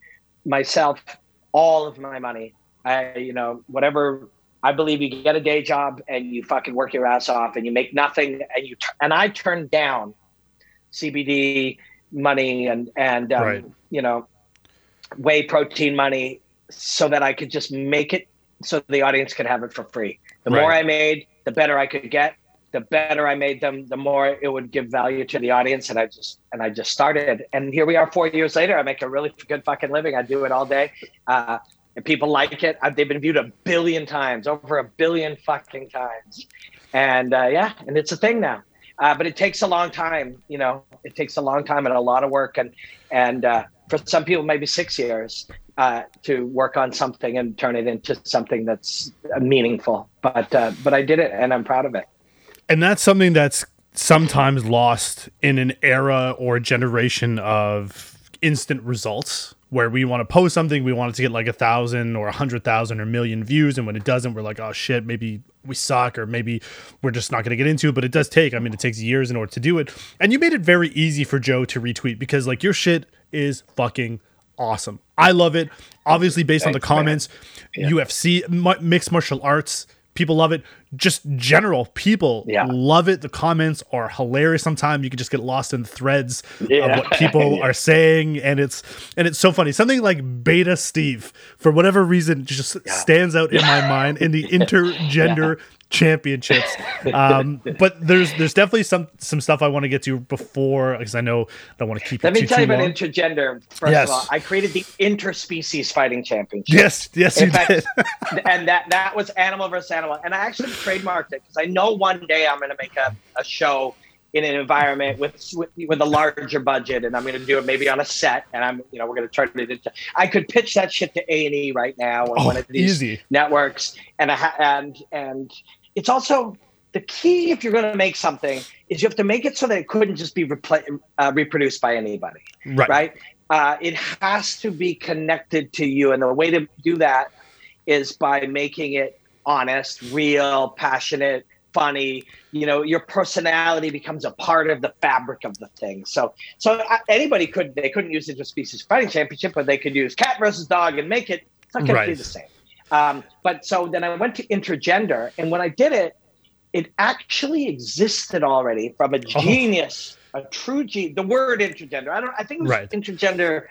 myself all of my money. I, you know, whatever I believe you get a day job and you fucking work your ass off and you make nothing and you and I turned down CBD money and and um, right. you know whey protein money so that I could just make it so the audience could have it for free. The right. more I made, the better I could get. The better I made them, the more it would give value to the audience. And I just and I just started. And here we are, four years later. I make a really good fucking living. I do it all day, uh, and people like it. They've been viewed a billion times, over a billion fucking times. And uh, yeah, and it's a thing now. Uh, but it takes a long time. You know, it takes a long time and a lot of work. And and uh, for some people maybe six years uh, to work on something and turn it into something that's meaningful. But uh, but I did it, and I'm proud of it. And that's something that's sometimes lost in an era or generation of instant results where we want to post something, we want it to get like a thousand or a hundred thousand or million views, and when it doesn't, we're like, oh shit, maybe we suck, or maybe we're just not going to get into it. But it does take, I mean, it takes years in order to do it. And you made it very easy for Joe to retweet because like your shit is fucking awesome. I love it. Obviously, based Thanks, on the comments, yeah. UFC, mixed martial arts, people love it just general people yeah. love it the comments are hilarious sometimes you can just get lost in threads yeah. of what people yeah. are saying and it's and it's so funny something like beta steve for whatever reason just stands out in my mind in the intergender championships. Um, but there's there's definitely some some stuff I want to get to before because I know I don't want to keep. Let me too, tell you long. about intergender. First yes. of all, I created the interspecies fighting championship. Yes, yes, In you fact, did. and that that was animal versus animal, and I actually trademarked it because I know one day I'm going to make a, a show in an environment with, with, with a larger budget, and I'm going to do it maybe on a set, and I'm you know we're going to turn it into. I could pitch that shit to A and E right now or oh, one of these easy. networks, and I ha- and and it's also the key if you're going to make something is you have to make it so that it couldn't just be repl- uh, reproduced by anybody right, right? Uh, it has to be connected to you and the way to do that is by making it honest real passionate funny you know your personality becomes a part of the fabric of the thing so so anybody could they couldn't use it with species fighting championship but they could use cat versus dog and make it it's not going right. to be the same um, but so then I went to intergender, and when I did it, it actually existed already from a oh. genius, oh. a true genius. The word intergender. I don't. I think it was right. intergender,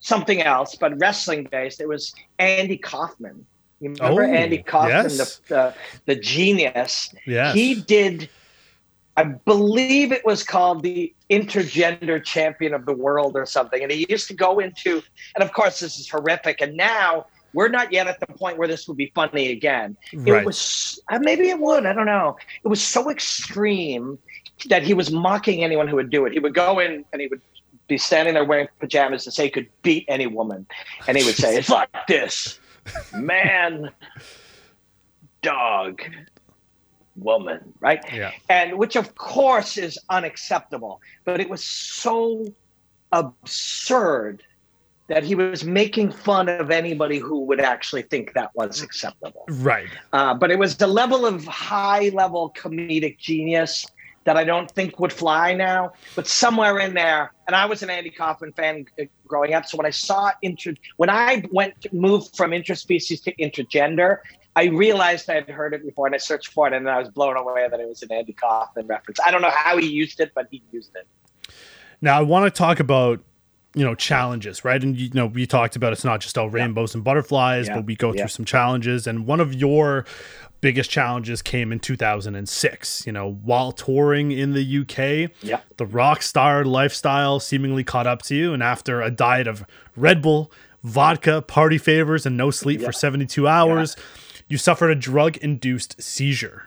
something else, but wrestling based. It was Andy Kaufman. You remember oh, Andy Kaufman, yes. the, the the genius? Yeah. He did. I believe it was called the intergender champion of the world or something. And he used to go into, and of course, this is horrific. And now we're not yet at the point where this would be funny again. Right. It was uh, maybe it would. I don't know. It was so extreme that he was mocking anyone who would do it. He would go in and he would be standing there wearing pajamas and say he could beat any woman, and he would say, "Fuck this, man, dog." woman right yeah and which of course is unacceptable but it was so absurd that he was making fun of anybody who would actually think that was acceptable. Right. Uh, but it was the level of high level comedic genius that I don't think would fly now. But somewhere in there, and I was an Andy Kaufman fan uh, growing up. So when I saw inter, when I went to move from interspecies to intergender, I realized I had heard it before, and I searched for it, and I was blown away that it was an Andy Kaufman reference. I don't know how he used it, but he used it. Now I want to talk about you know challenges right and you know we talked about it's not just all rainbows yeah. and butterflies yeah. but we go yeah. through some challenges and one of your biggest challenges came in 2006 you know while touring in the UK yeah. the rock star lifestyle seemingly caught up to you and after a diet of Red Bull vodka party favors and no sleep for 72 hours you suffered a drug induced seizure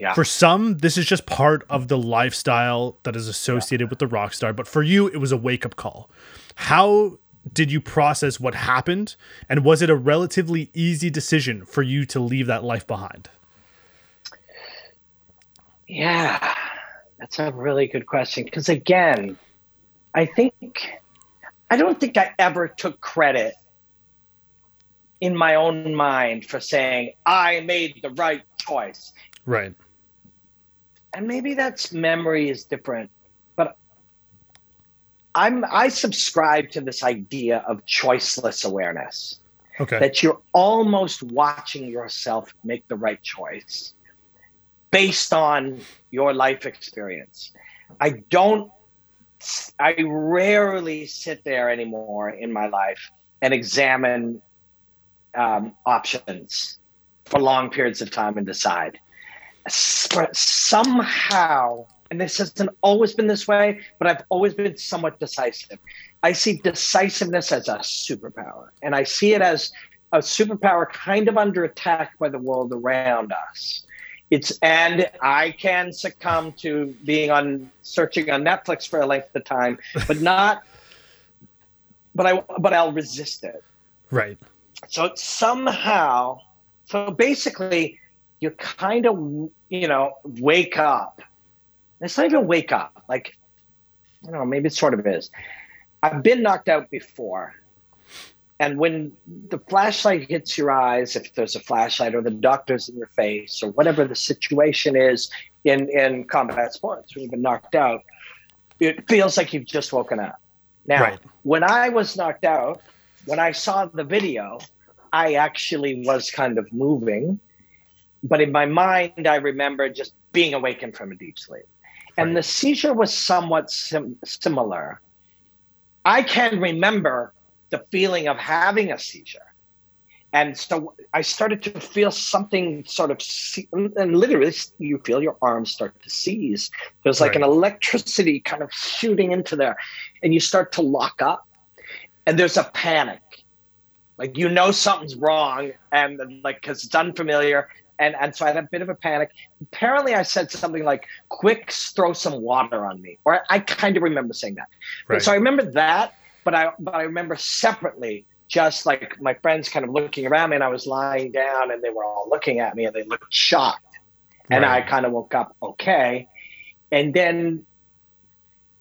yeah. For some, this is just part of the lifestyle that is associated yeah. with the rock star. But for you, it was a wake up call. How did you process what happened? And was it a relatively easy decision for you to leave that life behind? Yeah, that's a really good question. Because again, I think, I don't think I ever took credit in my own mind for saying I made the right choice. Right and maybe that's memory is different, I'm I subscribe to this idea of choiceless awareness. Okay. That you're almost watching yourself make the right choice based on your life experience. I don't I rarely sit there anymore in my life and examine um, options for long periods of time and decide But somehow, and this hasn't always been this way, but I've always been somewhat decisive. I see decisiveness as a superpower, and I see it as a superpower kind of under attack by the world around us. It's and I can succumb to being on searching on Netflix for a length of time, but not. but I but I'll resist it. Right. So somehow, so basically, you kind of you know wake up. It's not even wake up. Like I don't know, maybe it sort of is. I've been knocked out before. And when the flashlight hits your eyes, if there's a flashlight or the doctor's in your face or whatever the situation is in, in combat sports, when you've been knocked out, it feels like you've just woken up. Now, right. when I was knocked out, when I saw the video, I actually was kind of moving. But in my mind, I remember just being awakened from a deep sleep. And the seizure was somewhat sim- similar. I can remember the feeling of having a seizure. And so I started to feel something sort of, and literally you feel your arms start to seize. There's like right. an electricity kind of shooting into there, and you start to lock up, and there's a panic. Like you know something's wrong, and like because it's unfamiliar, and and so I had a bit of a panic. Apparently, I said something like, "Quick, throw some water on me," or I kind of remember saying that. Right. So I remember that, but I but I remember separately just like my friends kind of looking around me, and I was lying down, and they were all looking at me, and they looked shocked, right. and I kind of woke up okay, and then.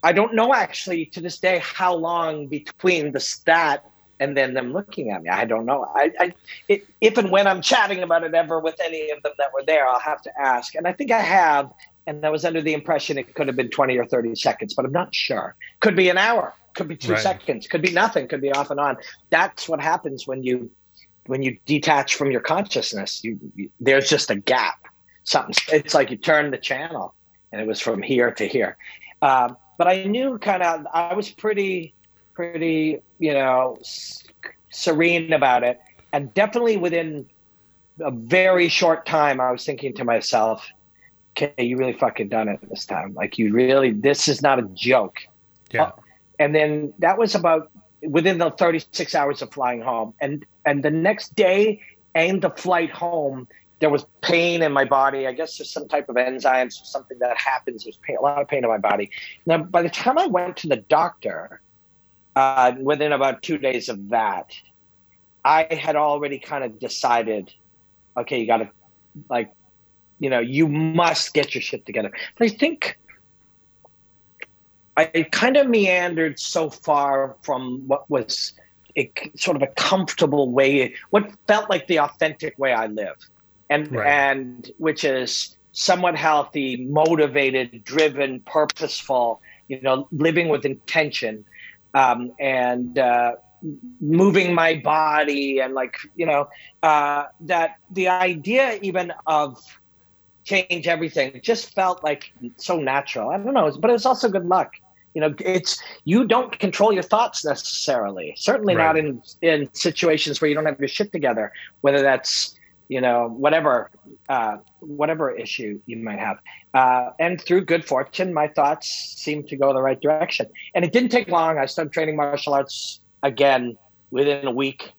I don't know actually to this day how long between the stat and then them looking at me. I don't know. I, I it, if and when I'm chatting about it ever with any of them that were there, I'll have to ask. And I think I have. And I was under the impression it could have been 20 or 30 seconds, but I'm not sure. Could be an hour, could be two right. seconds, could be nothing, could be off and on. That's what happens when you when you detach from your consciousness. You, you there's just a gap. Something. It's like you turn the channel, and it was from here to here. Um, but I knew kind of I was pretty pretty, you know, serene about it. And definitely within a very short time, I was thinking to myself, okay, you really fucking done it this time. Like, you really, this is not a joke. Yeah. Uh, and then that was about within the 36 hours of flying home. And, and the next day and the flight home, there was pain in my body. I guess there's some type of enzymes or something that happens. There's pain, a lot of pain in my body. Now, by the time I went to the doctor, uh, within about two days of that, I had already kind of decided, okay, you got to, like, you know, you must get your shit together. But I think I kind of meandered so far from what was a sort of a comfortable way, what felt like the authentic way I live, and right. and which is somewhat healthy, motivated, driven, purposeful. You know, living with intention um, and uh, moving my body and like you know uh, that the idea even of change everything just felt like so natural. I don't know, but it's also good luck. You know, it's you don't control your thoughts necessarily. Certainly right. not in in situations where you don't have your shit together. Whether that's you know whatever uh, whatever issue you might have. Uh, and through good fortune my thoughts seemed to go the right direction. And it didn't take long. I started training martial arts again within a week.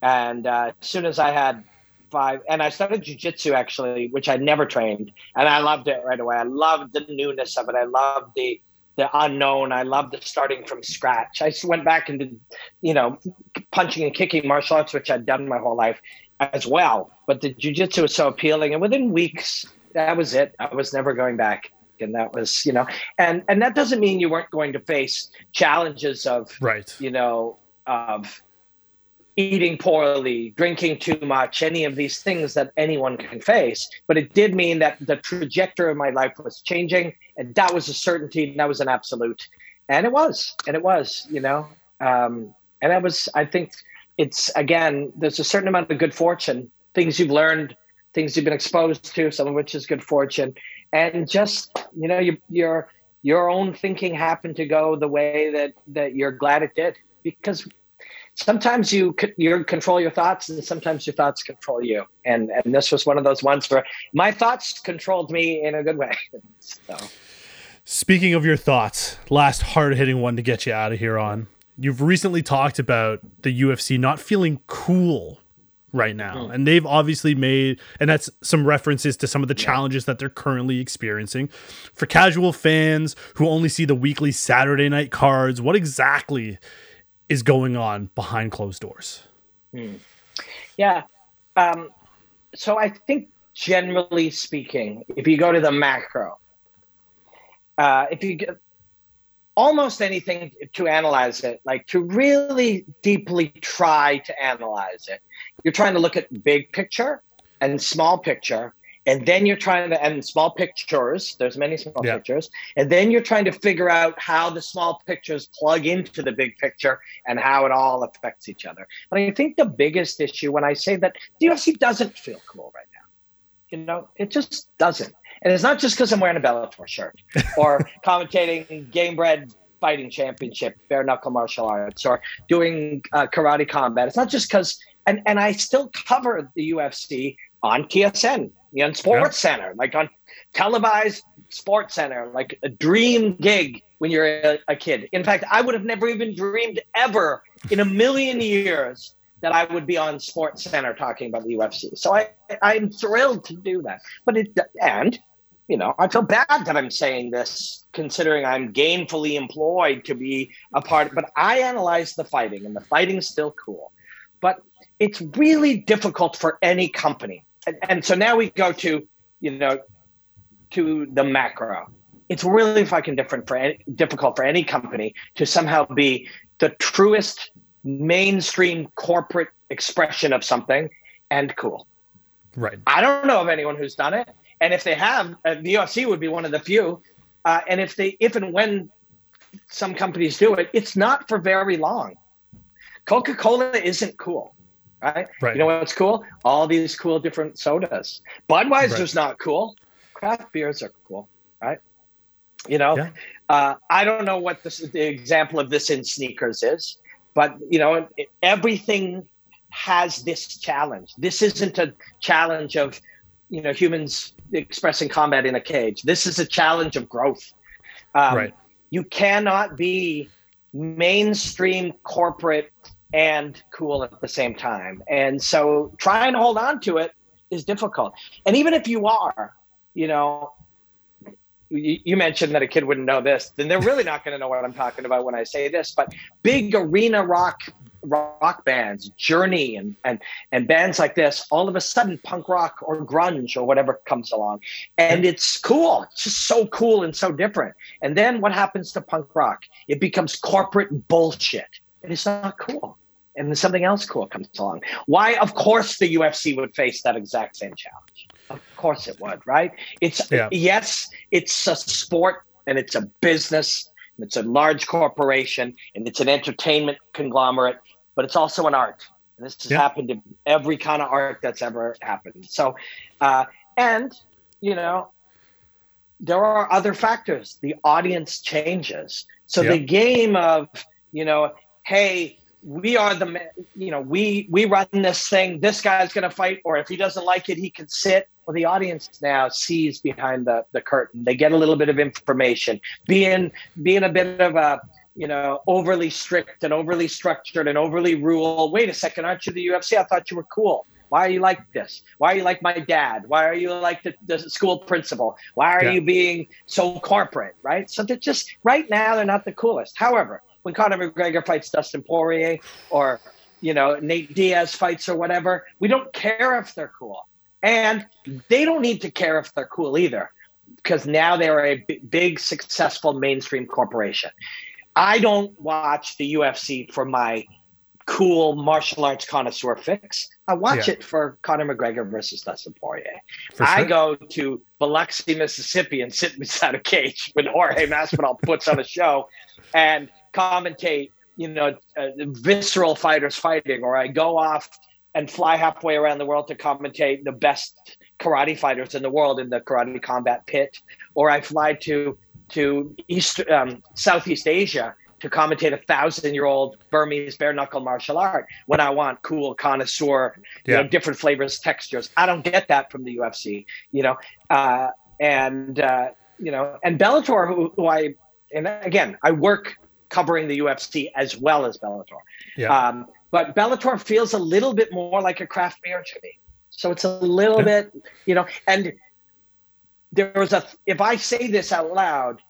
And uh, as soon as i had five and i started jiu-jitsu actually which i never trained. And i loved it right away. I loved the newness of it. I loved the the unknown. I loved the starting from scratch. I went back into, you know, punching and kicking martial arts, which I'd done my whole life as well. But the jujitsu was so appealing, and within weeks, that was it. I was never going back, and that was you know, and and that doesn't mean you weren't going to face challenges of right, you know, of eating poorly, drinking too much, any of these things that anyone can face. But it did mean that the trajectory of my life was changing, and that was a certainty, and that was an absolute, and it was, and it was, you know, um, and that was, I think it's again, there's a certain amount of good fortune, things you've learned, things you've been exposed to, some of which is good fortune, and just you know, you, your your own thinking happened to go the way that that you're glad it did. Because sometimes you you control your thoughts and sometimes your thoughts control you. And and this was one of those ones where my thoughts controlled me in a good way. So. Speaking of your thoughts last hard-hitting one to get you out of here on you've recently talked about the UFC not feeling cool right now. Mm. And they've obviously made, and that's some references to some of the yeah. challenges that they're currently experiencing. For casual fans who only see the weekly Saturday night cards, what exactly is going on behind closed doors? Mm. Yeah. Um, so I think generally speaking, if you go to the macro, uh, if you get almost anything to analyze it, like to really deeply try to analyze it, you're trying to look at big picture and small picture and then you're trying to and small pictures there's many small yeah. pictures and then you're trying to figure out how the small pictures plug into the big picture and how it all affects each other. But i think the biggest issue when i say that the ufc doesn't feel cool right now you know it just doesn't and it's not just because i'm wearing a bellator shirt or commentating Gamebred fighting championship bare knuckle martial arts or doing uh, karate combat it's not just because and and i still cover the ufc on tsn you know, Sports yeah. Center, like on televised Sports Center, like a dream gig when you're a, a, kid. In fact, I would have never even dreamed ever in a million years that I would be on Sports Center talking about the UFC. So I, I'm thrilled to do that. But it and you know, I feel bad that I'm saying this, considering I'm gainfully employed to be a part. But I analyze the fighting, and the fighting's still cool. But it's really difficult for any company and, and so now we go to you know to the macro it's really fucking different for any, difficult for any company to somehow be the truest mainstream corporate expression of something and cool. Right. I don't know of anyone who's done it, and if they have, uh, the UFC would be one of the few. Uh, and if they, if and when some companies do it, it's not for very long. Coca Cola isn't cool right? right? You know what's cool? All these cool different sodas. Budweiser's right. not cool. Craft beers are cool, right? You know, yeah. uh, I don't know what this, the example of this in sneakers is, but you know, it, everything has this challenge. This isn't a challenge of, you know, humans expressing combat in a cage. This is a challenge of growth. Um, right. You cannot be mainstream corporate and cool at the same time. And so trying to hold on to it is difficult. And even if you are, you know, you, mentioned that a kid wouldn't know this, then they're really not going to know what I'm talking about when I say this. But big arena rock rock bands, Journey and and and bands like this, all of a sudden punk rock or grunge or whatever comes along, and it's cool. It's just so cool and so different. And then what happens to punk rock? It becomes corporate bullshit and it's not cool. And then something else cool comes along. Why? Of course, the UFC would face that exact same challenge. Of course, it would. Right? It's yeah. yes, it's a sport and it's a business. And it's a large corporation and it's an entertainment conglomerate, but it's also an art. And this has yeah. happened to every kind of art that's ever happened. So, uh, and you know, there are other factors. The audience changes. So yeah. the game of you know hey, we are the you know we we run this thing. This guy's going to fight, or if he doesn't like it, he can sit. Well, the audience now sees behind the the curtain. They get a little bit of information. Being being a bit of a you know overly strict and overly structured and overly rule. Wait a second, aren't you the UFC? I thought you were cool. Why are you like this? Why are you like my dad? Why are you like the, the school principal? Why are yeah. you being so corporate? Right. So they're just right now they're not the coolest. However, when Conor McGregor fights Dustin Poirier or you know Nate Diaz fights or whatever, we don't care if they're cool, and they don't need to care if they're cool either, because now they're a b- big successful mainstream corporation. I don't watch the UFC for my cool martial arts connoisseur fix. I watch yeah. it for Conor McGregor versus Dustin Poirier. Sure. I go to Biloxi, Mississippi, and sit beside a cage when Jorge Masvidal puts on a show, and commentate, you know, uh, visceral fighters fighting, or I go off and fly halfway around the world to commentate the best karate fighters in the world in the karate combat pit, or I fly to to East um, Southeast Asia to commentate a thousand year old Burmese bare knuckle martial art when I want cool connoisseur, you know, different flavors, textures. I don't get that from the UFC, you know, uh, and uh, you know, and Bellator, who, who I and again, I work covering the UFC as well as Bellator. Yeah. Um, but Bellator feels a little bit more like a craft beer to me. So it's a little yeah. bit, you know, and there was a, if I say this out loud,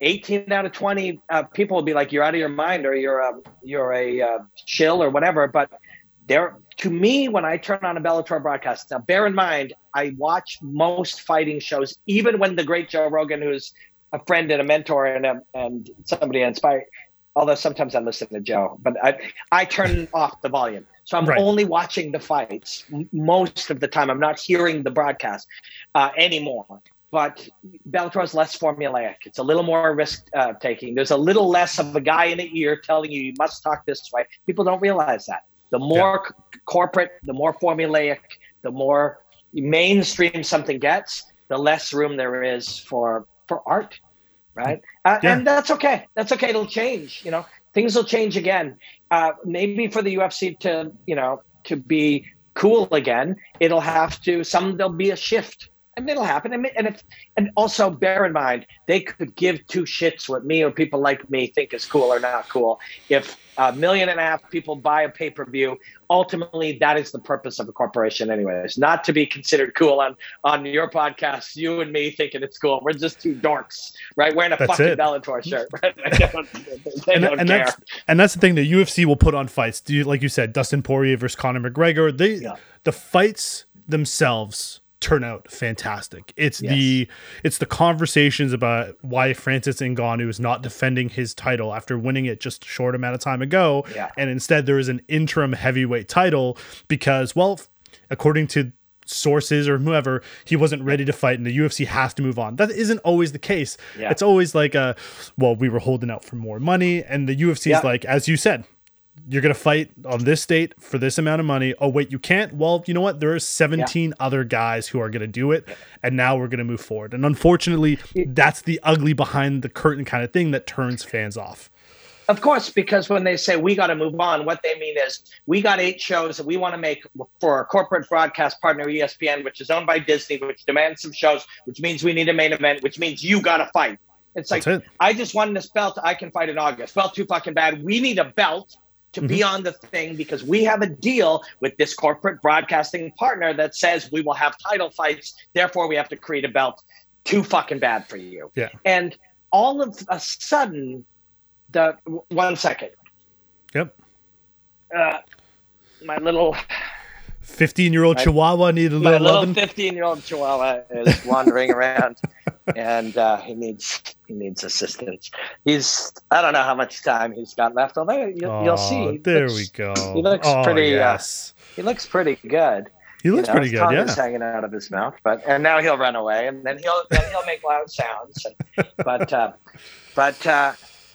18 out of 20 uh, people will be like, you're out of your mind or you're a, you're a uh, chill or whatever. But there, to me, when I turn on a Bellator broadcast, now bear in mind, I watch most fighting shows, even when the great Joe Rogan, who's a friend and a mentor and a, and somebody inspired. Although sometimes I listen to Joe, but I I turn off the volume, so I'm right. only watching the fights most of the time. I'm not hearing the broadcast uh, anymore. But Bellator is less formulaic. It's a little more risk uh, taking. There's a little less of a guy in the ear telling you you must talk this way. People don't realize that. The more yeah. c- corporate, the more formulaic, the more mainstream something gets, the less room there is for for art, right? Uh, yeah. And that's okay. That's okay. It'll change. You know, things will change again. Uh, maybe for the UFC to you know to be cool again, it'll have to. Some there'll be a shift and it'll happen. And, and if and also bear in mind, they could give two shits what me or people like me think is cool or not cool. If a million and a half people buy a pay per view, ultimately that is the purpose of a corporation, anyways. Not to be considered cool on on your podcast. You and me thinking it's cool. We're just two dorks, right? Wearing a that's fucking it. Bellator shirt. Right? they and, don't and care. That's, and that's the thing. The UFC will put on fights. Do you like you said, Dustin Poirier versus Conor McGregor? They yeah. the fights themselves turn out fantastic. It's yes. the it's the conversations about why Francis Ngannou is not defending his title after winning it just a short amount of time ago, yeah. and instead there is an interim heavyweight title because, well, according to sources or whoever, he wasn't ready to fight, and the UFC has to move on. That isn't always the case. Yeah. It's always like a, well, we were holding out for more money, and the UFC is yeah. like, as you said, you're going to fight on this date for this amount of money. Oh, wait, you can't? Well, you know what? There are 17 yeah. other guys who are going to do it. And now we're going to move forward. And unfortunately, that's the ugly behind the curtain kind of thing that turns fans off. Of course, because when they say we got to move on, what they mean is we got eight shows that we want to make for our corporate broadcast partner ESPN, which is owned by Disney, which demands some shows, which means we need a main event, which means you got to fight. It's like it. I just won this belt. I can fight in August. Well, too fucking bad. We need a belt to mm-hmm. be on the thing because we have a deal with this corporate broadcasting partner that says we will have title fights. Therefore, we have to create a belt. Too fucking bad for you. Yeah. And all of a sudden, the one second. Yep. Uh, my little 15 year old chihuahua needed a little, little 15 year old chihuahua is wandering around and uh, he needs he needs assistance. He's i don't know how much time he's got left although you'll, oh, you'll see there looks, we go. he looks oh, pretty uh, yes. Uh, he looks pretty good. He looks you know, pretty good yeah. hanging out of his mouth but and now he'll run away and then he'll then he'll make loud sounds and, but uh, but uh,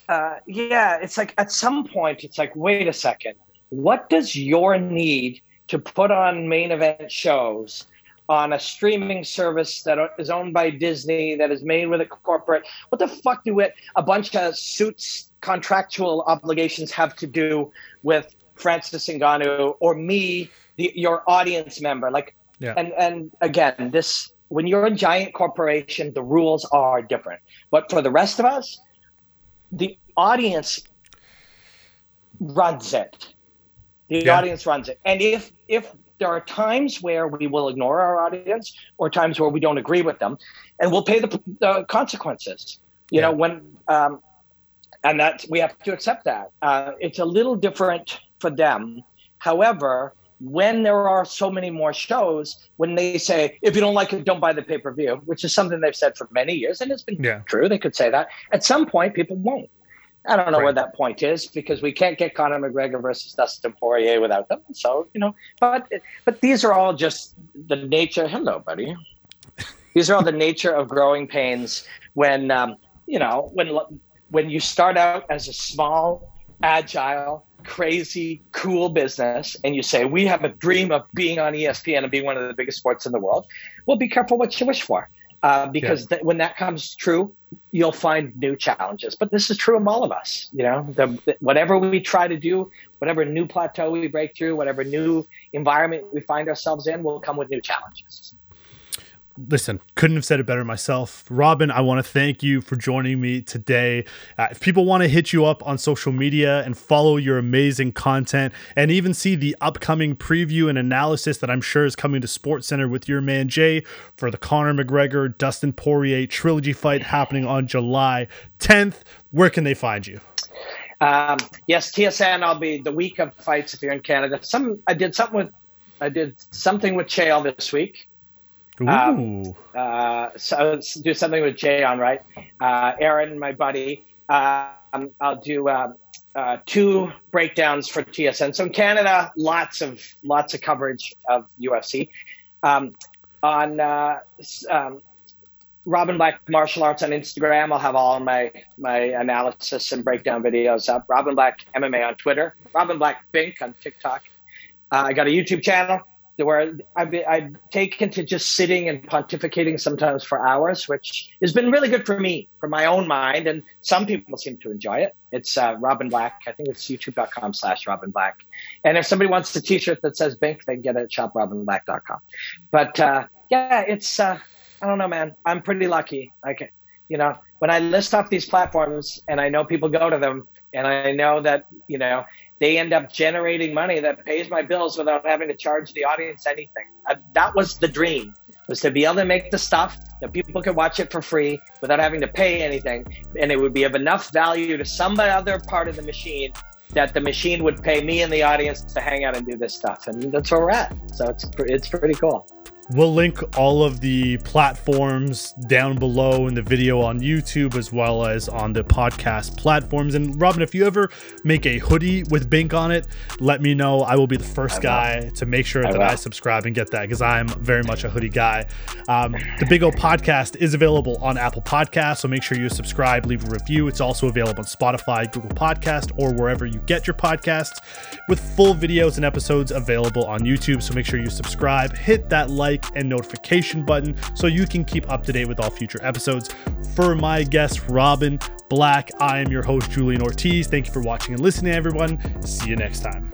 uh, yeah it's like at some point it's like wait a second. What does your need to put on main event shows on a streaming service that is owned by Disney, that is made with a corporate. What the fuck do it, a bunch of suits contractual obligations have to do with Francis Ngannou or me, the, your audience member? Like, yeah. and and again, this when you're a giant corporation, the rules are different. But for the rest of us, the audience runs it. The yeah. audience runs it. And if if there are times where we will ignore our audience or times where we don't agree with them and we'll pay the, the consequences you yeah. know when um, and that we have to accept that uh, it's a little different for them however when there are so many more shows when they say if you don't like it don't buy the pay-per-view which is something they've said for many years and it's been yeah. true they could say that at some point people won't I don't know right. where that point is because we can't get Conor McGregor versus Dustin Poirier without them. So you know, but but these are all just the nature. Hello, buddy. These are all the nature of growing pains when um, you know when when you start out as a small, agile, crazy, cool business, and you say we have a dream of being on ESPN and being one of the biggest sports in the world. Well, be careful what you wish for uh, because yeah. th- when that comes true, you'll find new challenges. But this is true of all of us. You know, the, the, whatever we try to do, whatever new plateau we break through, whatever new environment we find ourselves in, will come with new challenges listen, couldn't have said it better myself. Robin, I want to thank you for joining me today. Uh, if people want to hit you up on social media and follow your amazing content and even see the upcoming preview and analysis that I'm sure is coming to Sports Center with your man Jay for the Conor McGregor Dustin Poirier trilogy fight happening on July 10th, where can they find you? Um, yes, TSN. I'll be the week of fights if you're in Canada. Some I did something with I did something with Chael this week. Ooh. Um, uh, so do something with Jay Onrait. Uh, Aaron, my buddy. Um, I'll do uh, uh, two breakdowns for TSN. So in Canada, lots of lots of coverage of UFC. Um, on uh, um, Robin Black Martial Arts on Instagram, I'll have all my my analysis and breakdown videos up. Robin Black MMA on Twitter. Robin Black Bink on TikTok. Uh, I got a YouTube channel where I've, I've taken to just sitting and pontificating sometimes for hours, which has been really good for me, for my own mind. And some people seem to enjoy it. It's uh, Robin Black. I think it's youtube.com slash Robin Black. And if somebody wants a t-shirt that says Bink, they can get it at shoprobinblack.com. But uh, yeah, it's, uh, I don't know, man. I'm pretty lucky. Like, you know, when I list off these platforms and I know people go to them and I know that, you know, they end up generating money that pays my bills without having to charge the audience anything. Uh, that was the dream was to be able to make the stuff that people could watch it for free without having to pay anything. And it would be of enough value to some other part of the machine that the machine would pay me and the audience to hang out and do this stuff. And that's where we're at. So it's it's pretty cool We'll link all of the platforms down below in the video on YouTube as well as on the podcast platforms. And Robin, if you ever make a hoodie with Bink on it, let me know. I will be the first guy to make sure I that will. I subscribe and get that because I'm very much a hoodie guy. Um, the Big O podcast is available on Apple Podcasts, so make sure you subscribe, leave a review. It's also available on Spotify, Google Podcast, or wherever you get your podcasts, with full videos and episodes available on YouTube. So make sure you subscribe, hit that like like and notification button so you can keep up to date with all future episodes. For my guest, Robin Black, I am your host, Julian Ortiz. Thank you for watching and listening, everyone. See you next time.